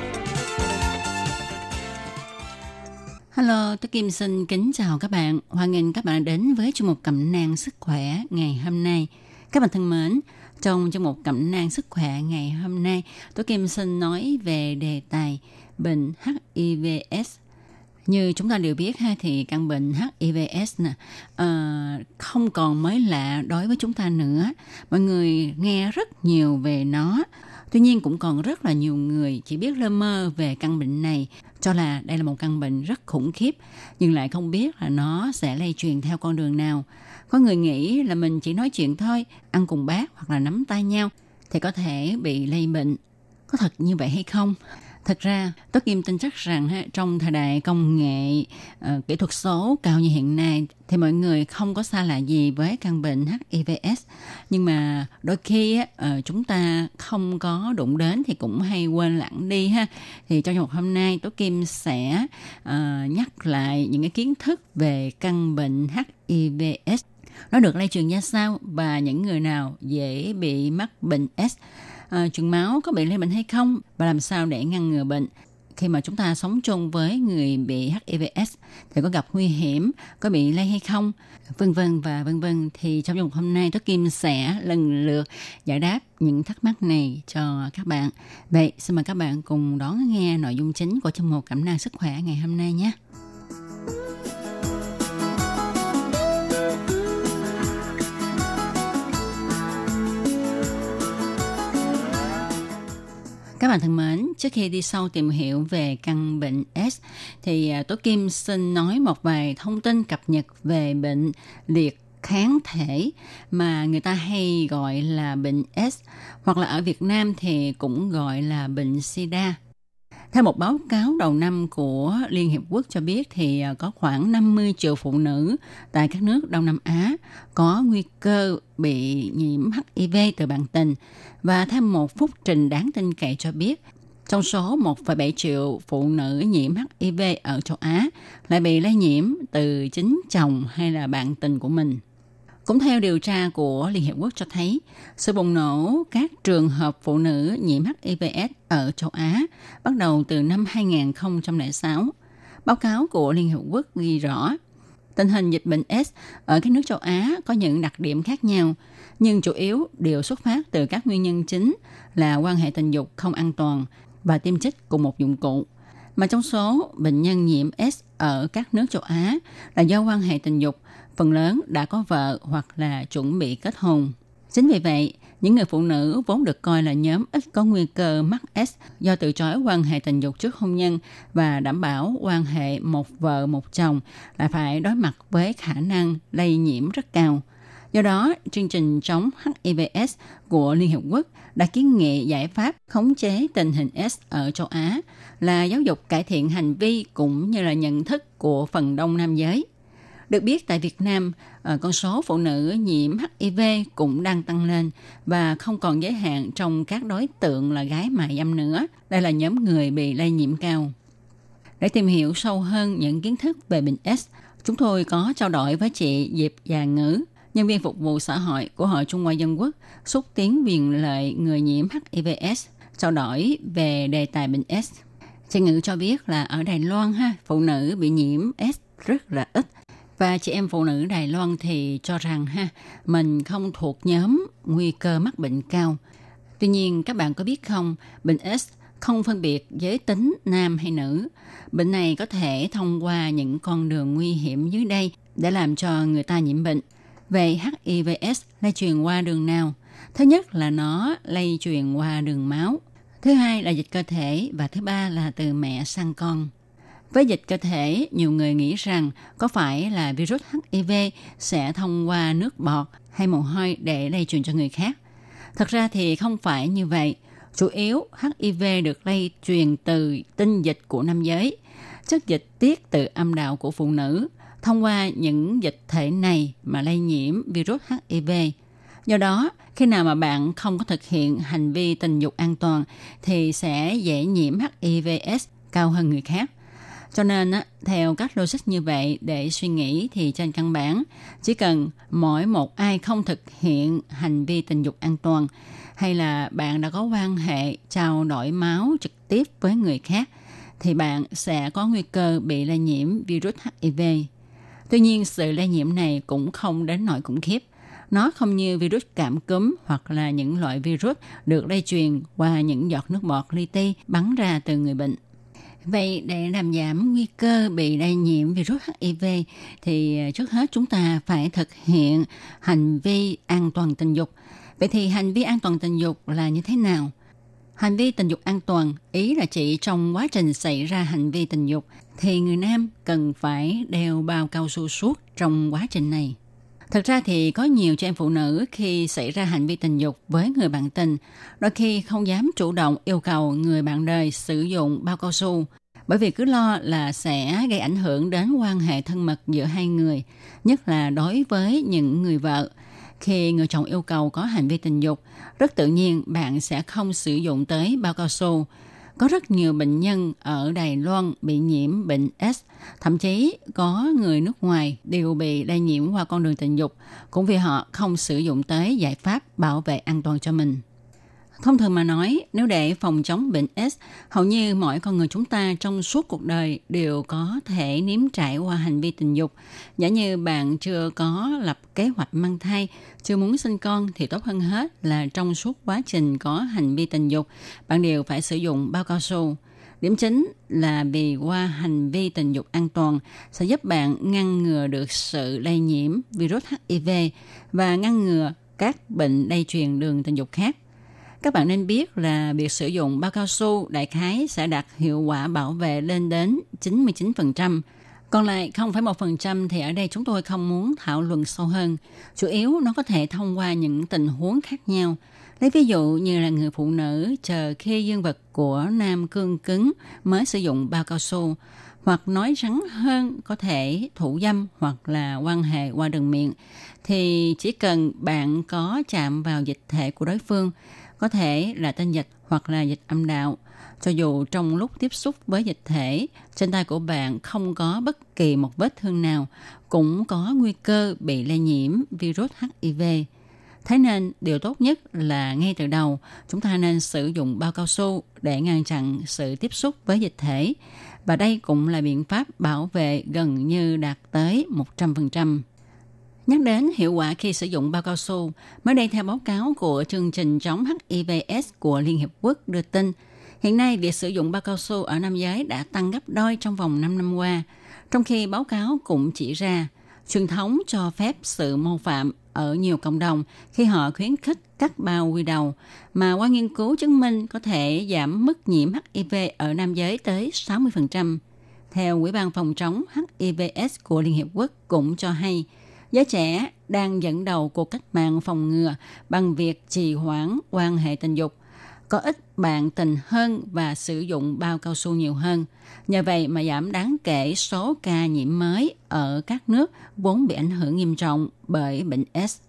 Hello, tôi Kim xin kính chào các bạn. Hoan nghênh các bạn đến với chương mục cẩm nang sức khỏe ngày hôm nay. Các bạn thân mến, trong chương mục cẩm nang sức khỏe ngày hôm nay, tôi Kim xin nói về đề tài bệnh HIVS. Như chúng ta đều biết ha thì căn bệnh HIVS nè uh, không còn mới lạ đối với chúng ta nữa. Mọi người nghe rất nhiều về nó. Tuy nhiên cũng còn rất là nhiều người chỉ biết lơ mơ về căn bệnh này cho là đây là một căn bệnh rất khủng khiếp nhưng lại không biết là nó sẽ lây truyền theo con đường nào. Có người nghĩ là mình chỉ nói chuyện thôi, ăn cùng bát hoặc là nắm tay nhau thì có thể bị lây bệnh. Có thật như vậy hay không? Thật ra, tôi Kim tin chắc rằng ha, trong thời đại công nghệ, uh, kỹ thuật số cao như hiện nay thì mọi người không có xa lạ gì với căn bệnh HIVS. Nhưng mà đôi khi uh, chúng ta không có đụng đến thì cũng hay quên lãng đi ha. Thì trong một hôm nay, tôi Kim sẽ uh, nhắc lại những cái kiến thức về căn bệnh HIVS. Nó được lây truyền ra sao và những người nào dễ bị mắc bệnh S à, máu có bị lây bệnh hay không và làm sao để ngăn ngừa bệnh khi mà chúng ta sống chung với người bị HIVS thì có gặp nguy hiểm, có bị lây hay không, vân vân và vân vân thì trong một hôm nay Tố Kim sẽ lần lượt giải đáp những thắc mắc này cho các bạn. Vậy xin mời các bạn cùng đón nghe nội dung chính của chương mục cảm năng sức khỏe ngày hôm nay nhé. Các bạn thân mến, trước khi đi sâu tìm hiểu về căn bệnh S, thì à, Tố Kim xin nói một vài thông tin cập nhật về bệnh liệt kháng thể mà người ta hay gọi là bệnh S, hoặc là ở Việt Nam thì cũng gọi là bệnh SIDA. Theo một báo cáo đầu năm của Liên Hiệp Quốc cho biết thì à, có khoảng 50 triệu phụ nữ tại các nước Đông Nam Á có nguy cơ bị nhiễm HIV từ bạn tình. Và thêm một phúc trình đáng tin cậy cho biết, trong số 1,7 triệu phụ nữ nhiễm HIV ở châu Á lại bị lây nhiễm từ chính chồng hay là bạn tình của mình. Cũng theo điều tra của Liên Hiệp Quốc cho thấy, sự bùng nổ các trường hợp phụ nữ nhiễm HIVS ở châu Á bắt đầu từ năm 2006. Báo cáo của Liên Hiệp Quốc ghi rõ, tình hình dịch bệnh S ở các nước châu Á có những đặc điểm khác nhau, nhưng chủ yếu đều xuất phát từ các nguyên nhân chính là quan hệ tình dục không an toàn và tiêm chích cùng một dụng cụ. Mà trong số bệnh nhân nhiễm S ở các nước châu Á là do quan hệ tình dục, phần lớn đã có vợ hoặc là chuẩn bị kết hôn. Chính vì vậy, những người phụ nữ vốn được coi là nhóm ít có nguy cơ mắc S do từ chối quan hệ tình dục trước hôn nhân và đảm bảo quan hệ một vợ một chồng là phải đối mặt với khả năng lây nhiễm rất cao. Do đó, chương trình chống HIVS của Liên Hiệp Quốc đã kiến nghị giải pháp khống chế tình hình S ở châu Á là giáo dục cải thiện hành vi cũng như là nhận thức của phần đông nam giới. Được biết tại Việt Nam, ờ, con số phụ nữ nhiễm HIV cũng đang tăng lên và không còn giới hạn trong các đối tượng là gái mại dâm nữa. Đây là nhóm người bị lây nhiễm cao. Để tìm hiểu sâu hơn những kiến thức về bệnh S, chúng tôi có trao đổi với chị Diệp Già Ngữ, nhân viên phục vụ xã hội của Hội Trung Hoa Dân Quốc, xúc tiến quyền lợi người nhiễm HIVS, trao đổi về đề tài bệnh S. Chị ngữ cho biết là ở Đài Loan ha, phụ nữ bị nhiễm S rất là ít. Và chị em phụ nữ Đài Loan thì cho rằng ha, mình không thuộc nhóm nguy cơ mắc bệnh cao. Tuy nhiên các bạn có biết không, bệnh S không phân biệt giới tính nam hay nữ. Bệnh này có thể thông qua những con đường nguy hiểm dưới đây để làm cho người ta nhiễm bệnh. Vậy HIVS lây truyền qua đường nào? Thứ nhất là nó lây truyền qua đường máu. Thứ hai là dịch cơ thể và thứ ba là từ mẹ sang con. Với dịch cơ thể, nhiều người nghĩ rằng có phải là virus HIV sẽ thông qua nước bọt hay mồ hôi để lây truyền cho người khác. Thật ra thì không phải như vậy. Chủ yếu HIV được lây truyền từ tinh dịch của nam giới, chất dịch tiết từ âm đạo của phụ nữ, thông qua những dịch thể này mà lây nhiễm virus HIV. Do đó, khi nào mà bạn không có thực hiện hành vi tình dục an toàn thì sẽ dễ nhiễm HIVS cao hơn người khác. Cho nên, theo các logic như vậy, để suy nghĩ thì trên căn bản, chỉ cần mỗi một ai không thực hiện hành vi tình dục an toàn, hay là bạn đã có quan hệ trao đổi máu trực tiếp với người khác, thì bạn sẽ có nguy cơ bị lây nhiễm virus HIV. Tuy nhiên, sự lây nhiễm này cũng không đến nỗi khủng khiếp. Nó không như virus cảm cúm hoặc là những loại virus được lây truyền qua những giọt nước bọt li ti bắn ra từ người bệnh. Vậy để làm giảm nguy cơ bị lây nhiễm virus HIV thì trước hết chúng ta phải thực hiện hành vi an toàn tình dục. Vậy thì hành vi an toàn tình dục là như thế nào? Hành vi tình dục an toàn ý là chỉ trong quá trình xảy ra hành vi tình dục thì người nam cần phải đeo bao cao su suốt trong quá trình này. Thật ra thì có nhiều chị em phụ nữ khi xảy ra hành vi tình dục với người bạn tình, đôi khi không dám chủ động yêu cầu người bạn đời sử dụng bao cao su, bởi vì cứ lo là sẽ gây ảnh hưởng đến quan hệ thân mật giữa hai người, nhất là đối với những người vợ. Khi người chồng yêu cầu có hành vi tình dục, rất tự nhiên bạn sẽ không sử dụng tới bao cao su, có rất nhiều bệnh nhân ở Đài Loan bị nhiễm bệnh S, thậm chí có người nước ngoài đều bị lây nhiễm qua con đường tình dục, cũng vì họ không sử dụng tới giải pháp bảo vệ an toàn cho mình. Thông thường mà nói, nếu để phòng chống bệnh S, hầu như mỗi con người chúng ta trong suốt cuộc đời đều có thể nếm trải qua hành vi tình dục. Giả như bạn chưa có lập kế hoạch mang thai, chưa muốn sinh con thì tốt hơn hết là trong suốt quá trình có hành vi tình dục, bạn đều phải sử dụng bao cao su. Điểm chính là vì qua hành vi tình dục an toàn sẽ giúp bạn ngăn ngừa được sự lây nhiễm virus HIV và ngăn ngừa các bệnh lây truyền đường tình dục khác. Các bạn nên biết là việc sử dụng bao cao su đại khái sẽ đạt hiệu quả bảo vệ lên đến 99%. Còn lại 0,1% thì ở đây chúng tôi không muốn thảo luận sâu hơn. Chủ yếu nó có thể thông qua những tình huống khác nhau. Lấy ví dụ như là người phụ nữ chờ khi dương vật của nam cương cứng mới sử dụng bao cao su. Hoặc nói rắn hơn có thể thủ dâm hoặc là quan hệ qua đường miệng. Thì chỉ cần bạn có chạm vào dịch thể của đối phương có thể là tinh dịch hoặc là dịch âm đạo. Cho dù trong lúc tiếp xúc với dịch thể, trên tay của bạn không có bất kỳ một vết thương nào, cũng có nguy cơ bị lây nhiễm virus HIV. Thế nên điều tốt nhất là ngay từ đầu chúng ta nên sử dụng bao cao su để ngăn chặn sự tiếp xúc với dịch thể. Và đây cũng là biện pháp bảo vệ gần như đạt tới 100%. Nhắc đến hiệu quả khi sử dụng bao cao su, mới đây theo báo cáo của chương trình chống HIVS của Liên Hiệp Quốc đưa tin, hiện nay việc sử dụng bao cao su ở nam giới đã tăng gấp đôi trong vòng 5 năm qua, trong khi báo cáo cũng chỉ ra truyền thống cho phép sự mô phạm ở nhiều cộng đồng khi họ khuyến khích cắt bao quy đầu, mà qua nghiên cứu chứng minh có thể giảm mức nhiễm HIV ở nam giới tới 60%. Theo Ủy ban phòng chống HIVS của Liên Hiệp Quốc cũng cho hay, giới trẻ đang dẫn đầu cuộc cách mạng phòng ngừa bằng việc trì hoãn quan hệ tình dục, có ít bạn tình hơn và sử dụng bao cao su nhiều hơn. Nhờ vậy mà giảm đáng kể số ca nhiễm mới ở các nước vốn bị ảnh hưởng nghiêm trọng bởi bệnh S.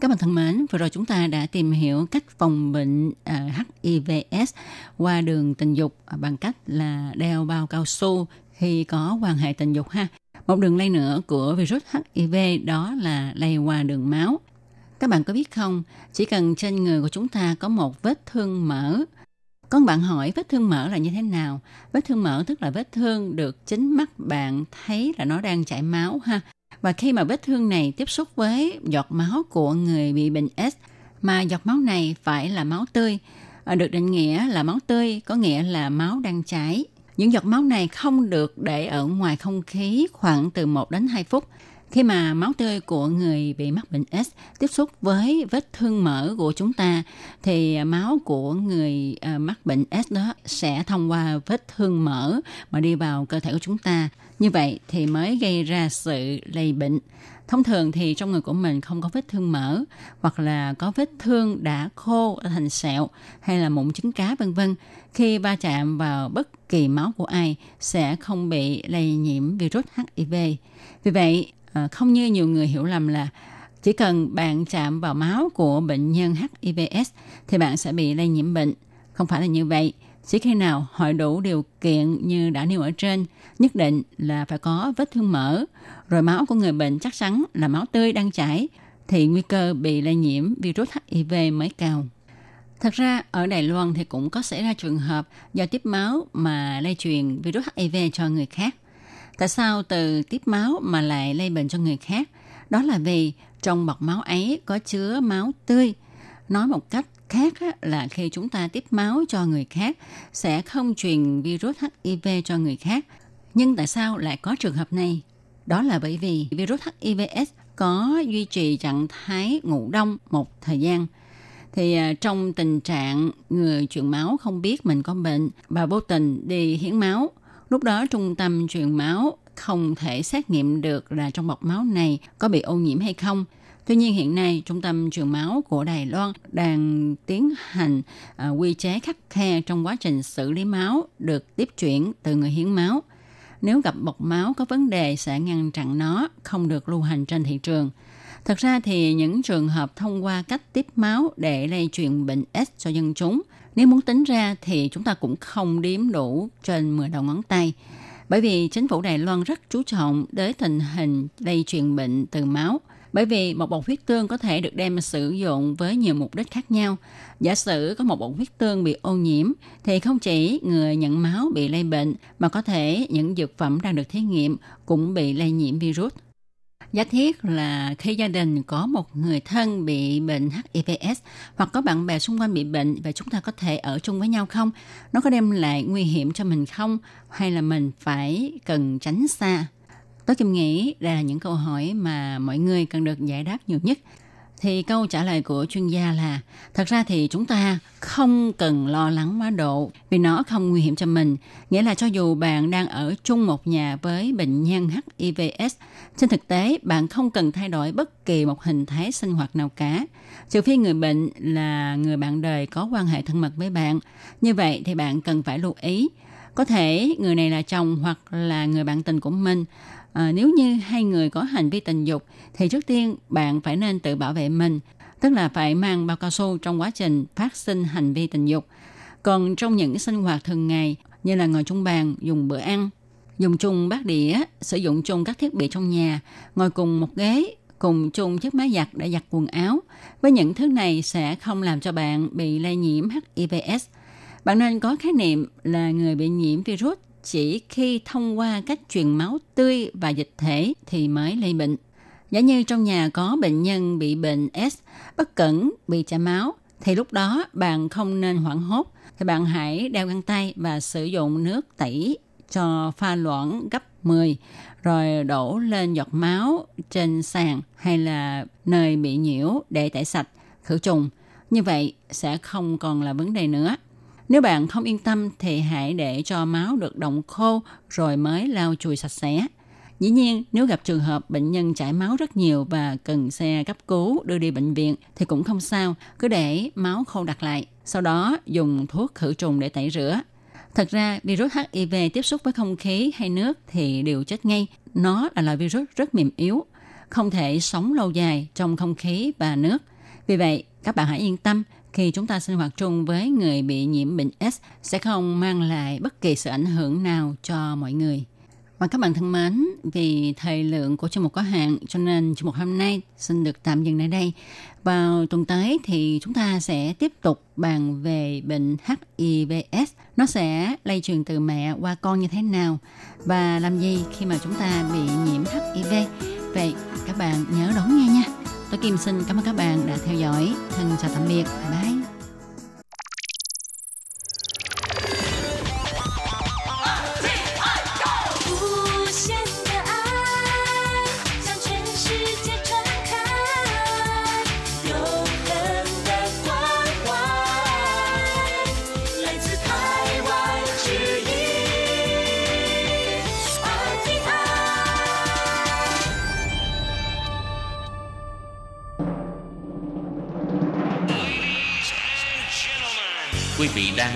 Các bạn thân mến, vừa rồi chúng ta đã tìm hiểu cách phòng bệnh à, HIVS qua đường tình dục à, bằng cách là đeo bao cao su khi có quan hệ tình dục ha. Một đường lây nữa của virus HIV đó là lây qua đường máu. Các bạn có biết không, chỉ cần trên người của chúng ta có một vết thương mở Con bạn hỏi vết thương mở là như thế nào? Vết thương mở tức là vết thương được chính mắt bạn thấy là nó đang chảy máu ha. Và khi mà vết thương này tiếp xúc với giọt máu của người bị bệnh S, mà giọt máu này phải là máu tươi, à, được định nghĩa là máu tươi có nghĩa là máu đang chảy. Những giọt máu này không được để ở ngoài không khí khoảng từ 1 đến 2 phút khi mà máu tươi của người bị mắc bệnh S tiếp xúc với vết thương mỡ của chúng ta thì máu của người à, mắc bệnh S đó sẽ thông qua vết thương mỡ mà đi vào cơ thể của chúng ta. Như vậy thì mới gây ra sự lây bệnh. Thông thường thì trong người của mình không có vết thương mở hoặc là có vết thương đã khô thành sẹo hay là mụn trứng cá vân vân. Khi va chạm vào bất kỳ máu của ai sẽ không bị lây nhiễm virus HIV. Vì vậy, ờ, không như nhiều người hiểu lầm là chỉ cần bạn chạm vào máu của bệnh nhân HIVS thì bạn sẽ bị lây nhiễm bệnh. Không phải là như vậy. Chỉ khi nào hội đủ điều kiện như đã nêu ở trên, nhất định là phải có vết thương mở rồi máu của người bệnh chắc chắn là máu tươi đang chảy, thì nguy cơ bị lây nhiễm virus HIV mới cao. Thật ra ở Đài Loan thì cũng có xảy ra trường hợp do tiếp máu mà lây truyền virus HIV cho người khác – Tại sao từ tiếp máu mà lại lây bệnh cho người khác? Đó là vì trong bọc máu ấy có chứa máu tươi. Nói một cách khác là khi chúng ta tiếp máu cho người khác, sẽ không truyền virus HIV cho người khác. Nhưng tại sao lại có trường hợp này? Đó là bởi vì virus HIVS có duy trì trạng thái ngủ đông một thời gian. Thì à, trong tình trạng người truyền máu không biết mình có bệnh và vô tình đi hiến máu Lúc đó trung tâm truyền máu không thể xét nghiệm được là trong bọc máu này có bị ô nhiễm hay không. Tuy nhiên hiện nay trung tâm truyền máu của Đài Loan đang tiến hành à, quy chế khắc khe trong quá trình xử lý máu được tiếp chuyển từ người hiến máu. Nếu gặp bọc máu có vấn đề sẽ ngăn chặn nó không được lưu hành trên thị trường. Thật ra thì những trường hợp thông qua cách tiếp máu để lây truyền bệnh S cho dân chúng – nếu muốn tính ra thì chúng ta cũng không đếm đủ trên 10 đầu ngón tay. Bởi vì chính phủ Đài Loan rất chú trọng đến tình hình lây truyền bệnh từ máu. Bởi vì một bột huyết tương có thể được đem sử dụng với nhiều mục đích khác nhau. Giả sử có một bột huyết tương bị ô nhiễm, thì không chỉ người nhận máu bị lây bệnh, mà có thể những dược phẩm đang được thí nghiệm cũng bị lây nhiễm virus. Giả thiết là khi gia đình có một người thân bị bệnh HIVS hoặc có bạn bè xung quanh bị bệnh và chúng ta có thể ở chung với nhau không? Nó có đem lại nguy hiểm cho mình không? Hay là mình phải cần tránh xa? Tôi Kim nghĩ đây là những câu hỏi mà mọi người cần được giải đáp nhiều nhất thì câu trả lời của chuyên gia là thật ra thì chúng ta không cần lo lắng quá độ vì nó không nguy hiểm cho mình. Nghĩa là cho dù bạn đang ở chung một nhà với bệnh nhân HIVS, trên thực tế bạn không cần thay đổi bất kỳ một hình thái sinh hoạt nào cả. Trừ phi người bệnh là người bạn đời có quan hệ thân mật với bạn. Như vậy thì bạn cần phải lưu ý. Có thể người này là chồng hoặc là người bạn tình của mình. À, nếu như hai người có hành vi tình dục thì trước tiên bạn phải nên tự bảo vệ mình tức là phải mang bao cao su trong quá trình phát sinh hành vi tình dục. Còn trong những sinh hoạt thường ngày như là ngồi chung bàn dùng bữa ăn dùng chung bát đĩa sử dụng chung các thiết bị trong nhà ngồi cùng một ghế cùng chung chiếc máy giặt để giặt quần áo với những thứ này sẽ không làm cho bạn bị lây nhiễm HIVS bạn nên có khái niệm là người bị nhiễm virus chỉ khi thông qua cách truyền máu tươi và dịch thể thì mới lây bệnh. Giả như trong nhà có bệnh nhân bị bệnh S, bất cẩn bị chảy máu, thì lúc đó bạn không nên hoảng hốt. Thì bạn hãy đeo găng tay và sử dụng nước tẩy cho pha loãng gấp 10, rồi đổ lên giọt máu trên sàn hay là nơi bị nhiễu để tẩy sạch, khử trùng. Như vậy sẽ không còn là vấn đề nữa. Nếu bạn không yên tâm thì hãy để cho máu được động khô rồi mới lau chùi sạch sẽ. Dĩ nhiên, nếu gặp trường hợp bệnh nhân chảy máu rất nhiều và cần xe cấp cứu đưa đi bệnh viện thì cũng không sao, cứ để máu khô đặt lại, sau đó dùng thuốc khử trùng để tẩy rửa. Thật ra, virus HIV tiếp xúc với không khí hay nước thì đều chết ngay. Nó là loại virus rất mềm yếu, không thể sống lâu dài trong không khí và nước. Vì vậy, các bạn hãy yên tâm, khi chúng ta sinh hoạt chung với người bị nhiễm bệnh S sẽ không mang lại bất kỳ sự ảnh hưởng nào cho mọi người. Và các bạn thân mến, vì thời lượng của chương mục có hạn cho nên chương mục hôm nay xin được tạm dừng tại đây. Vào tuần tới thì chúng ta sẽ tiếp tục bàn về bệnh HIVS. Nó sẽ lây truyền từ mẹ qua con như thế nào và làm gì khi mà chúng ta bị nhiễm HIV. Vậy các bạn nhớ đón nghe nha. Tôi Kim xin cảm ơn các bạn đã theo dõi. Thân chào tạm biệt. Bye bye.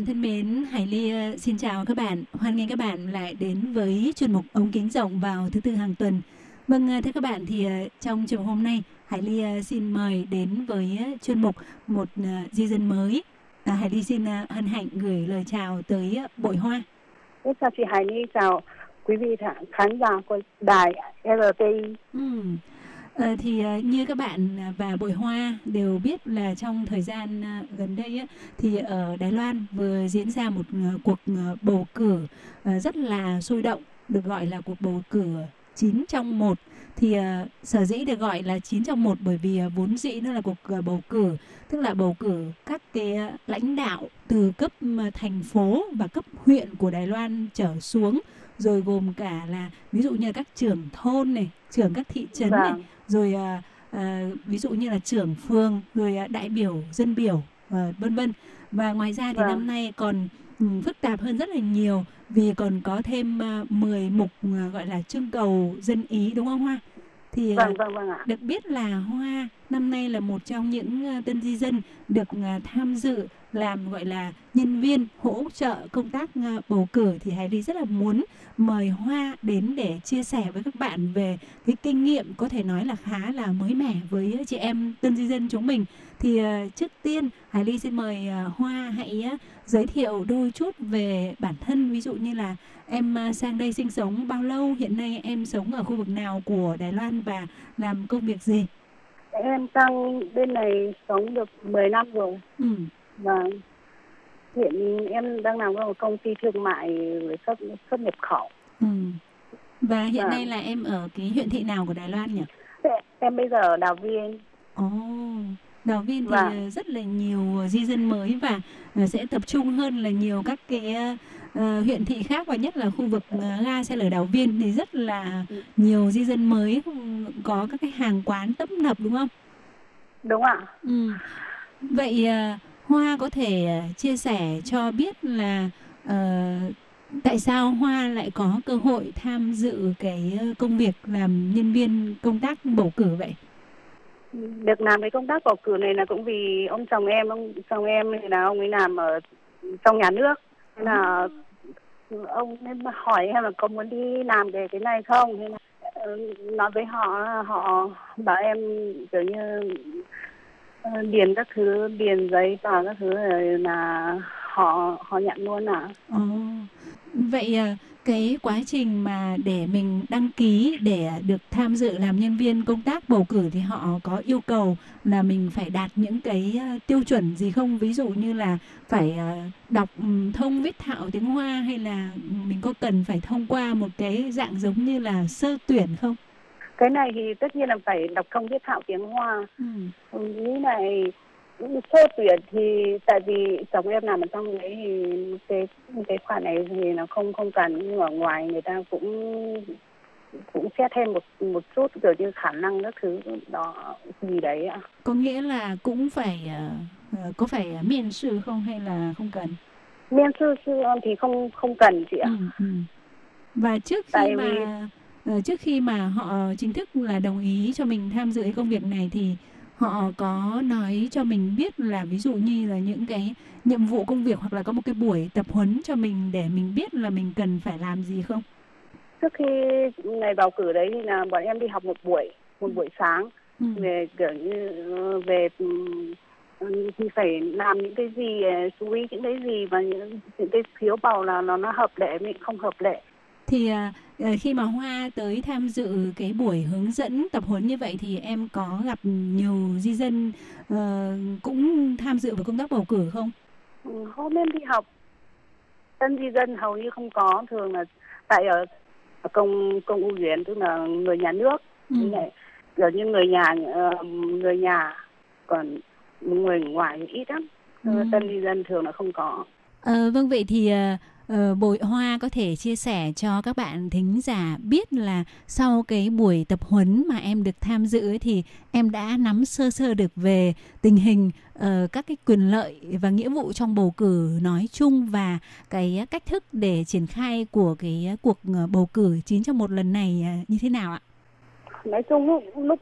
Bạn thân mến, Hải Ly ờ, xin chào các bạn. Hoan nghênh các bạn lại đến với chuyên mục ống kính rộng vào thứ tư hàng tuần. Vâng, ờ, thưa các bạn thì ờ, trong trường hôm nay, Hải Ly xin mời đến với chuyên mục một di dân mới. À, Hải Ly xin hân hạnh gửi lời chào tới Bội Hoa. Chào chị Hải Ly, chào quý vị khán giả của đài RTI. Ừm. Ờ, thì ờ, như các bạn à, và Bội Hoa đều biết là trong thời gian à, gần đây á, thì ở Đài Loan vừa diễn ra một ờ, cuộc ờ, bầu cử rất là sôi động được gọi là cuộc bầu cử 9 trong 1 thì ờ, sở dĩ được gọi là 9 trong 1 bởi vì ờ, vốn dĩ nó là cuộc ờ, bầu cử tức là bầu cử các cái ờ, lãnh đạo từ cấp ờ, thành phố và cấp huyện của Đài Loan trở xuống rồi gồm cả là ví dụ như là các trưởng thôn này trưởng các thị trấn này Vâng. rồi à, à, ví dụ như là trưởng phường rồi à, đại biểu dân biểu à, vân vân và ngoài ra thì Vâng. năm nay còn ừ, phức tạp hơn rất là nhiều vì còn có thêm à, 10 mục à, gọi là trưng cầu dân ý đúng không Hoa thì à, Vâng, vâng, vâng ạ. được biết là Hoa năm nay là một trong những à, tân di dân được à, tham dự làm gọi là nhân viên hỗ trợ công tác à, bầu cử thì Hải Ly rất là muốn mời Hoa đến để chia sẻ với các bạn về cái kinh nghiệm có thể nói là khá là mới mẻ với chị em tân di dân chúng mình thì à, trước tiên Hải Ly xin mời à, Hoa hãy giới thiệu đôi chút về bản thân ví dụ như là em sang đây sinh sống bao lâu hiện nay em sống ở khu vực nào của Đài Loan và làm công việc gì Em sang bên này sống được 10 năm rồi. ừ. Và hiện em đang làm ở một công ty thương mại về xuất xuất nhập khẩu. Ừ. và hiện Vâng. nay là em ở cái huyện thị nào của Đài Loan nhỉ Em bây giờ ở Đào Viên. Ồ, Đào Viên thì Vâng. ờ, rất là nhiều di dân mới và ờ, sẽ tập trung hơn là nhiều các cái ờ, huyện thị khác và nhất là khu vực ờ, ga xe lửa Đào Viên thì rất là nhiều di dân mới ừ, có các cái hàng quán tấp nập đúng không? Đúng ạ. Ừ. Vậy ờ, Hoa có thể ờ, chia sẻ cho biết là uh, tại sao Hoa lại có cơ hội tham dự cái ờ, công việc làm nhân viên công tác bầu cử vậy? Được làm cái công tác bầu cử này là cũng vì ông chồng em, ông chồng em thì là ông ấy làm ở trong nhà nước. nên là ông nên hỏi em là có muốn đi làm về cái này không? Nên là nói với họ, họ bảo em kiểu như Ờ, điền các thứ, điền giấy tờ các thứ là họ họ nhận luôn à. ừ. vậy ờ, cái quá trình mà để mình đăng ký để được tham dự làm nhân viên công tác bầu cử thì họ có yêu cầu là mình phải đạt những cái tiêu chuẩn gì không? Ví dụ như là phải đọc ừ, thông viết thạo tiếng Hoa hay là mình có cần phải thông qua một cái dạng giống như là sơ tuyển không? Cái này thì tất nhiên là phải đọc thông viết thạo tiếng Hoa. Ừ. Với này sơ tuyển thì tại vì chồng em làm ở trong đấy thì cái cái khoản này thì nó không không cần nhưng ở ngoài người ta cũng cũng xét thêm một một chút kiểu như khả năng các thứ đó gì đấy ạ. Có nghĩa là cũng phải à, à, có phải miền sự không hay là không cần? Miên sư sư thì không không cần chị ạ. Ừ, ừ. Và trước khi Tại mà vì- ờ, trước khi mà họ chính thức là đồng ý cho mình tham dự cái công việc này thì họ có nói cho mình biết là ví dụ như là những cái nhiệm vụ công việc hoặc là có một cái buổi tập huấn cho mình để mình biết là mình cần phải làm gì không? trước khi ngày bầu cử đấy thì là bọn em đi học một buổi một buổi sáng Ừ. về kiểu như ờ, về ừm, ừm, thì phải làm những cái gì ờ, chú ý những cái gì và những, những cái phiếu bầu là nó nó hợp lệ mình không hợp lệ Thì à, khi mà Hoa tới tham dự cái buổi hướng dẫn tập huấn như vậy thì em có gặp nhiều di dân ờ, cũng tham dự vào công tác bầu cử không? Ừ, hôm em đi học dân di dân hầu như không có thường là tại ở ở công công ưu viện tức là người nhà nước Ừ. như này kiểu như người nhà ờ, người nhà còn người ngoài ít lắm Ừ. dân di dân thường là không có Ờ, vâng vậy thì ờ, ờ, Bội Hoa có thể chia sẻ cho các bạn thính giả biết là sau cái buổi tập huấn mà em được tham dự ấy thì em đã nắm sơ sơ được về tình hình uh, các cái quyền lợi và nghĩa vụ trong bầu cử nói chung và cái cách thức để triển khai của cái cuộc ờ, bầu cử chín trong một lần này ờ, như thế nào ạ? nói chung lúc lúc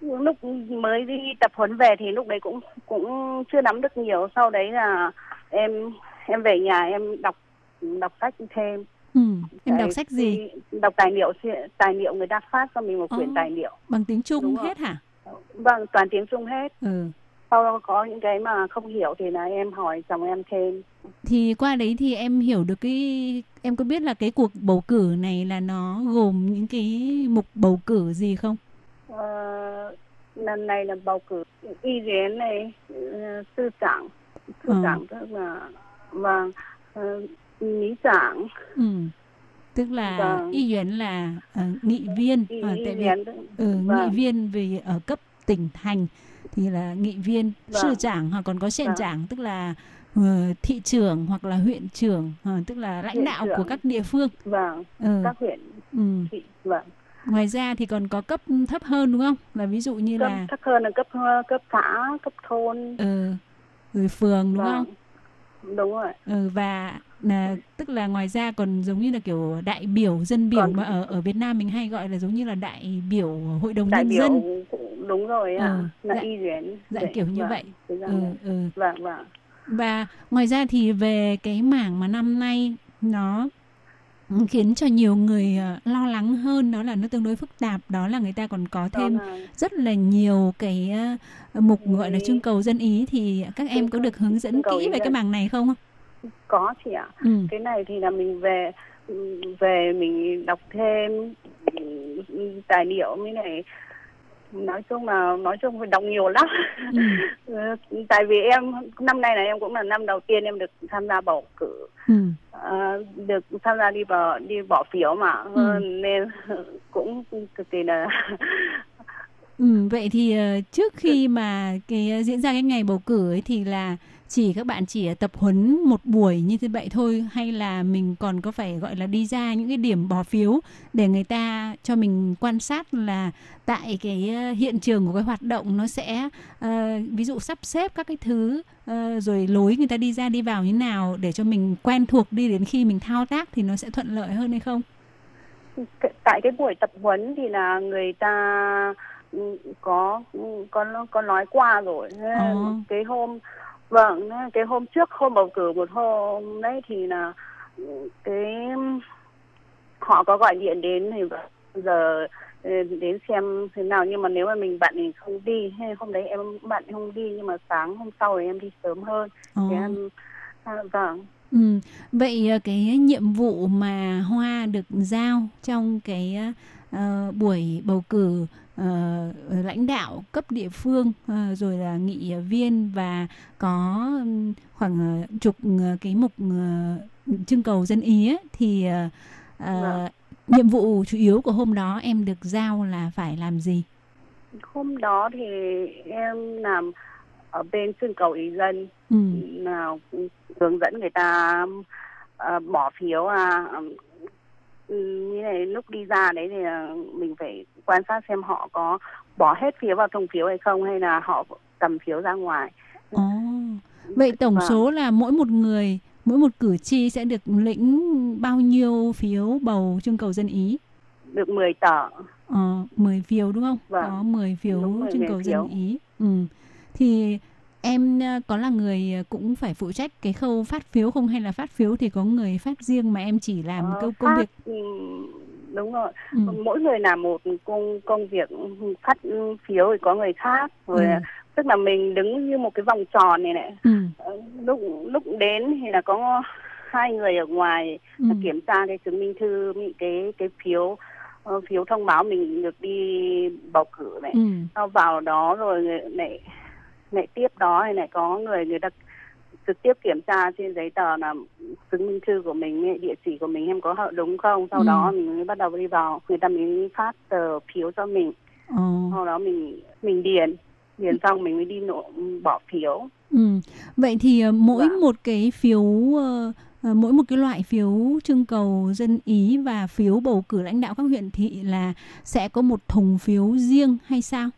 lúc mới đi tập huấn về thì lúc đấy cũng cũng chưa nắm được nhiều sau đấy là em em về nhà em đọc đọc sách thêm Ừ, em đọc sách gì? đọc tài liệu tài liệu người ta phát cho mình một quyển Ồ. tài liệu Bằng tiếng Trung Đúng rồi. hết hả? vâng toàn tiếng trung hết Ừ. sau đó có những cái mà không hiểu thì là em hỏi chồng em thêm Thì qua đấy thì em hiểu được cái em có biết là cái cuộc bầu cử này là nó gồm những cái mục bầu cử gì không? Ờ, lần này là bầu cử y viên này ờ, sư 长 sư Ờ. 长 tức là vâng ờ, lý trưởng Ừ. Tức là Vâng. yuyến là ờ, nghị viên y, y tại vì ừ, vâng. nghị viên về ở cấp tỉnh thành thì là nghị viên Vâng. sư trưởng hoặc còn có 县 Vâng. trưởng tức là ờ, thị trưởng hoặc là huyện trưởng ờ, tức là lãnh Huyện đạo của trưởng. các địa phương. vâng Ừ. các huyện Ừ. thị vâng Ngoài ra thì còn có cấp thấp hơn đúng không? Là ví dụ như cấp là thấp hơn là cấp cấp xã cấp thôn ừ, rồi phường đúng không? vâng đúng rồi Ừ, và là tức là ngoài ra còn giống như là kiểu đại biểu dân biểu Còn- mà ở ở Việt Nam mình hay gọi là giống như là đại biểu hội đồng đại nhân biểu dân đúng rồi ạ Ừ, là dạ- y viên dạ Đấy, kiểu như vâng, vậy. dạng ừ, ừ. vâng vâng và ngoài ra thì về cái mảng mà năm nay nó khiến cho nhiều người ờ, lo lắng hơn đó là nó tương đối phức tạp đó là người ta còn có Đó thêm rất là nhiều cái ờ, mục gọi là trưng cầu dân ý thì các em có được hướng dẫn kỹ về cái mảng này không? Có chị ạ Ừ. cái này thì là mình về về mình đọc thêm ừ, tài liệu mới này nói chung là nói chung phải đọc nhiều lắm Ừ. Ừ, tại vì em năm nay là em cũng là năm đầu tiên em được tham gia bầu cử Ừ. Ờ, được tham gia đi vào đi bỏ phiếu mà Ừ. nên cũng cực kỳ là Ừ, vậy thì ờ, trước khi mà cái ờ, diễn ra cái ngày bầu cử ấy thì là chỉ các bạn chỉ tập huấn một buổi như thế vậy thôi hay là mình còn có phải gọi là đi ra những cái điểm bỏ phiếu để người ta cho mình quan sát là tại cái ờ, hiện trường của cái hoạt động nó sẽ ờ, ví dụ sắp xếp các cái thứ ờ, rồi lối người ta đi ra đi vào như nào để cho mình quen thuộc đi đến khi mình thao tác thì nó sẽ thuận lợi hơn hay không? Tại cái buổi tập huấn thì là người ta ừ, có có có nói qua rồi Ồ. cái hôm vâng cái hôm trước hôm bầu cử một hôm đấy thì là ừ, cái họ có gọi điện đến thì giờ ừ, đến xem thế nào nhưng mà nếu mà mình bận thì không đi hay hôm đấy em thì không đi nhưng mà sáng hôm sau thì em đi sớm hơn thì em à, vâng Ừ. Vậy ờ, cái nhiệm vụ mà Hoa được giao trong cái ờ, buổi bầu cử ờ, lãnh đạo cấp địa phương ờ, rồi là nghị viên và có khoảng ờ, chục ờ, cái mục ờ, trưng cầu dân ý ấy, thì ờ, Vâng. nhiệm vụ chủ yếu của hôm đó em được giao là phải làm gì? hôm đó thì em làm ở bên trưng cầu ý dân Ừ. nào hướng dẫn người ta ờ, bỏ phiếu à ừ, như này lúc đi ra đấy thì là mình phải quan sát xem họ có bỏ hết phiếu vào thùng phiếu hay không hay là họ cầm phiếu ra ngoài Ồ. Vậy tổng Vâng. số là mỗi một người mỗi một cử tri sẽ được lĩnh bao nhiêu phiếu bầu trưng cầu dân ý? được 10 tờ Ờ, 10 phiếu đúng không? Vâng. Có 10 phiếu Đúng trưng 10 cầu dân ý. Ừ. Thì em ờ, có là người ờ, cũng phải phụ trách cái khâu phát phiếu không hay là phát phiếu thì có người phát riêng mà em chỉ làm Ờ, công phát, việc ừ, đúng rồi ừ. mỗi người làm một công công việc phát phiếu thì có người khác rồi Ừ. tức là mình đứng như một cái vòng tròn này này Ừ. Ờ, lúc lúc đến thì là có hai người ở ngoài Ừ. kiểm tra cái chứng minh thư cái cái phiếu ờ, phiếu thông báo mình được đi bầu cử này Ừ. vào đó rồi lại lại tiếp đó thì lại có người người ta trực tiếp kiểm tra trên giấy tờ là chứng minh thư của mình địa chỉ của mình em có hợp đúng không sau Ừ. đó mình mới bắt đầu đi vào người ta mới phát tờ phiếu cho mình Ờ. sau đó mình mình điền điền xong mình mới đi nộp bỏ phiếu Ừ. Vậy thì ờ, mỗi Dạ. một cái phiếu ờ, mỗi một cái loại phiếu trưng cầu dân ý và phiếu bầu cử lãnh đạo các huyện thị là sẽ có một thùng phiếu riêng hay sao?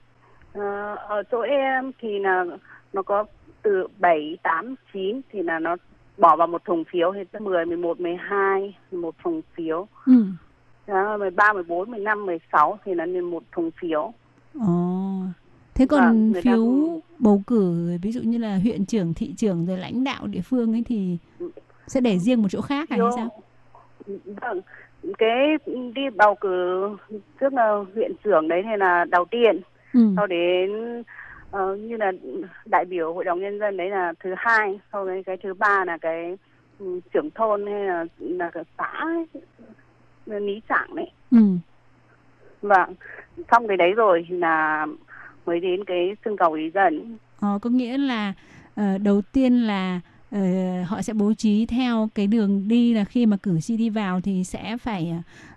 Ờ, ở chỗ em thì là nó có từ 7, 8, 9 thì là nó bỏ vào một thùng phiếu thì 10, 11, 12 một thùng phiếu Ừ. Đó, 13, 14, 15, 16 thì là nên một thùng phiếu Ồ. Thế còn Vâng, người ta phiếu cũng- bầu cử ví dụ như là huyện trưởng, thị trưởng rồi lãnh đạo địa phương ấy thì sẽ để riêng một chỗ khác hay Phiếu- sao? Vâng, cái đi bầu cử trước là huyện trưởng đấy thì là đầu tiên, Ừ. sau đến ờ, như là đại biểu hội đồng nhân dân đấy là thứ hai, sau đấy cái thứ ba là cái ừ, trưởng thôn hay là là cái xã ấy, là lý trạng đấy. Ừ. Vâng, xong cái đấy rồi là mới đến cái trưng cầu ý dân. Ờ, có nghĩa là ờ, đầu tiên là ờ, họ sẽ bố trí theo cái đường đi là khi mà cử tri đi vào thì sẽ phải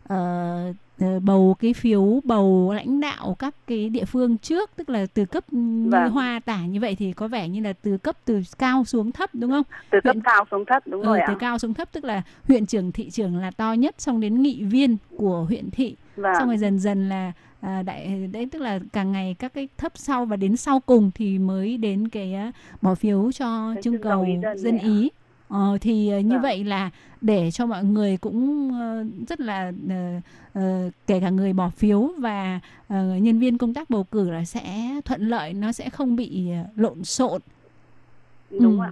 ờ, bầu cái phiếu bầu lãnh đạo các cái địa phương trước tức là từ cấp Vâng. hoa tả như vậy thì có vẻ như là từ cấp từ cao xuống thấp đúng không? Từ cấp Huyện- cao xuống thấp đúng Ừ, rồi từ ạ. cao xuống thấp tức là huyện trưởng thị trưởng là to nhất xong đến nghị viên của huyện thị Vâng. xong rồi dần dần là à, đại đấy tức là càng ngày các cái thấp sau và đến sau cùng thì mới đến cái à, bỏ phiếu cho trưng cầu dân ý ờ, thì à, như Vâng. vậy là để cho mọi người cũng ờ, rất là ờ, ờ, kể cả người bỏ phiếu và ờ, nhân viên công tác bầu cử là sẽ thuận lợi nó sẽ không bị ờ, lộn xộn Đúng Ừ. ạ.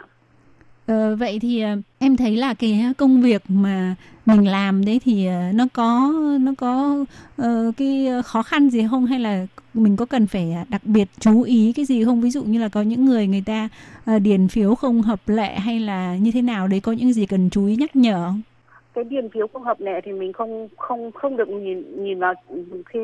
Ờ, vậy thì ờ, em thấy là cái công việc mà mình làm đấy thì ờ, nó có nó có uh, cái khó khăn gì không hay là mình có cần phải à, đặc biệt chú ý cái gì không ví dụ như là có những người người ta uh, điền phiếu không hợp lệ hay là như thế nào đấy có những gì cần chú ý nhắc nhở không? Cái điền phiếu không hợp lệ thì mình không không không được nhìn nhìn vào khi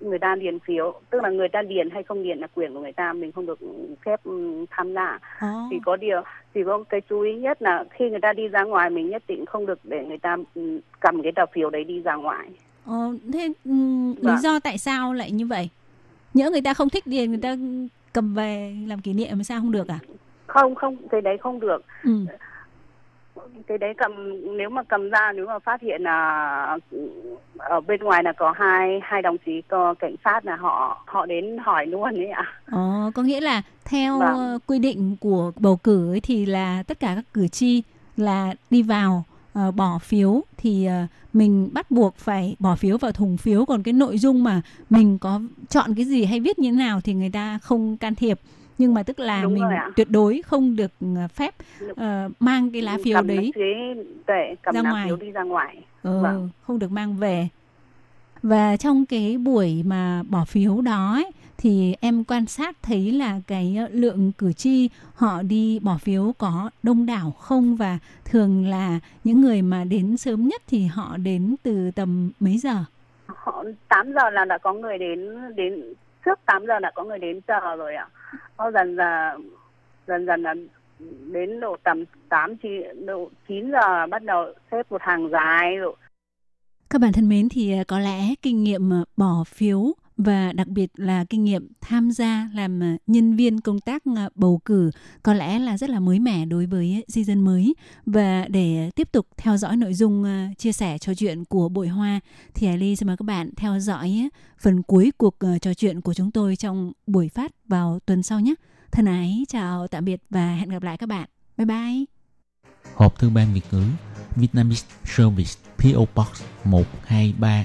người ta điền phiếu tức là người ta điền hay không điền là quyền của người ta mình không được phép ừ, tham gia Ồ. chỉ có điều chỉ có cái chú ý nhất là khi người ta đi ra ngoài mình nhất định không được để người ta ừ, cầm cái tờ phiếu đấy đi ra ngoài Ờ, thế ừm, lý Vâng. do tại sao lại như vậy? Nhỡ người ta không thích điền người ta cầm về làm kỷ niệm mà sao không được à? không không cái đấy không được Ừ. cái đấy cầm nếu mà cầm ra nếu mà phát hiện là ở bên ngoài là có hai hai đồng chí có cảnh sát là họ họ đến hỏi luôn đấy ạ. Ờ, có nghĩa là theo Vâng. ờ, quy định của bầu cử ấy thì là tất cả các cử tri là đi vào ờ, bỏ phiếu thì ờ, mình bắt buộc phải bỏ phiếu vào thùng phiếu. Còn cái nội dung mà mình có chọn cái gì hay viết như thế nào thì người ta không can thiệp nhưng mà tức là Đúng mình tuyệt đối không được ờ, phép ờ, mang cái lá phiếu cầm đấy để cầm ra ngoài. phiếu đi ra ngoài Ừ, Vâng. không được mang về. Và trong cái buổi mà bỏ phiếu đó ấy, thì em quan sát thấy là cái lượng cử tri họ đi bỏ phiếu có đông đảo không và thường là những người mà đến sớm nhất thì họ đến từ tầm mấy giờ? họ 8 giờ là đã có người đến đến trước 8 giờ đã có người đến chờ rồi ạ nó dần là dần dần là đến độ tầm 8 chi độ 9 giờ bắt đầu xếp một hàng dài rồi. Các bạn thân mến, thì à, có lẽ kinh nghiệm à, bỏ phiếu và đặc biệt là kinh nghiệm tham gia làm à, nhân viên công tác à, bầu cử có lẽ là rất là mới mẻ đối với à, di dân mới và để tiếp tục theo dõi nội dung chia sẻ trò chuyện của bội hoa thì Hải Ly xin mời các bạn theo dõi phần cuối cuộc trò chuyện của chúng tôi trong buổi phát vào tuần sau nhé. Thân ái chào tạm biệt và hẹn gặp lại các bạn. Bye bye. hộp thư ban Việt ngữ Vietnamese Service PO Box 123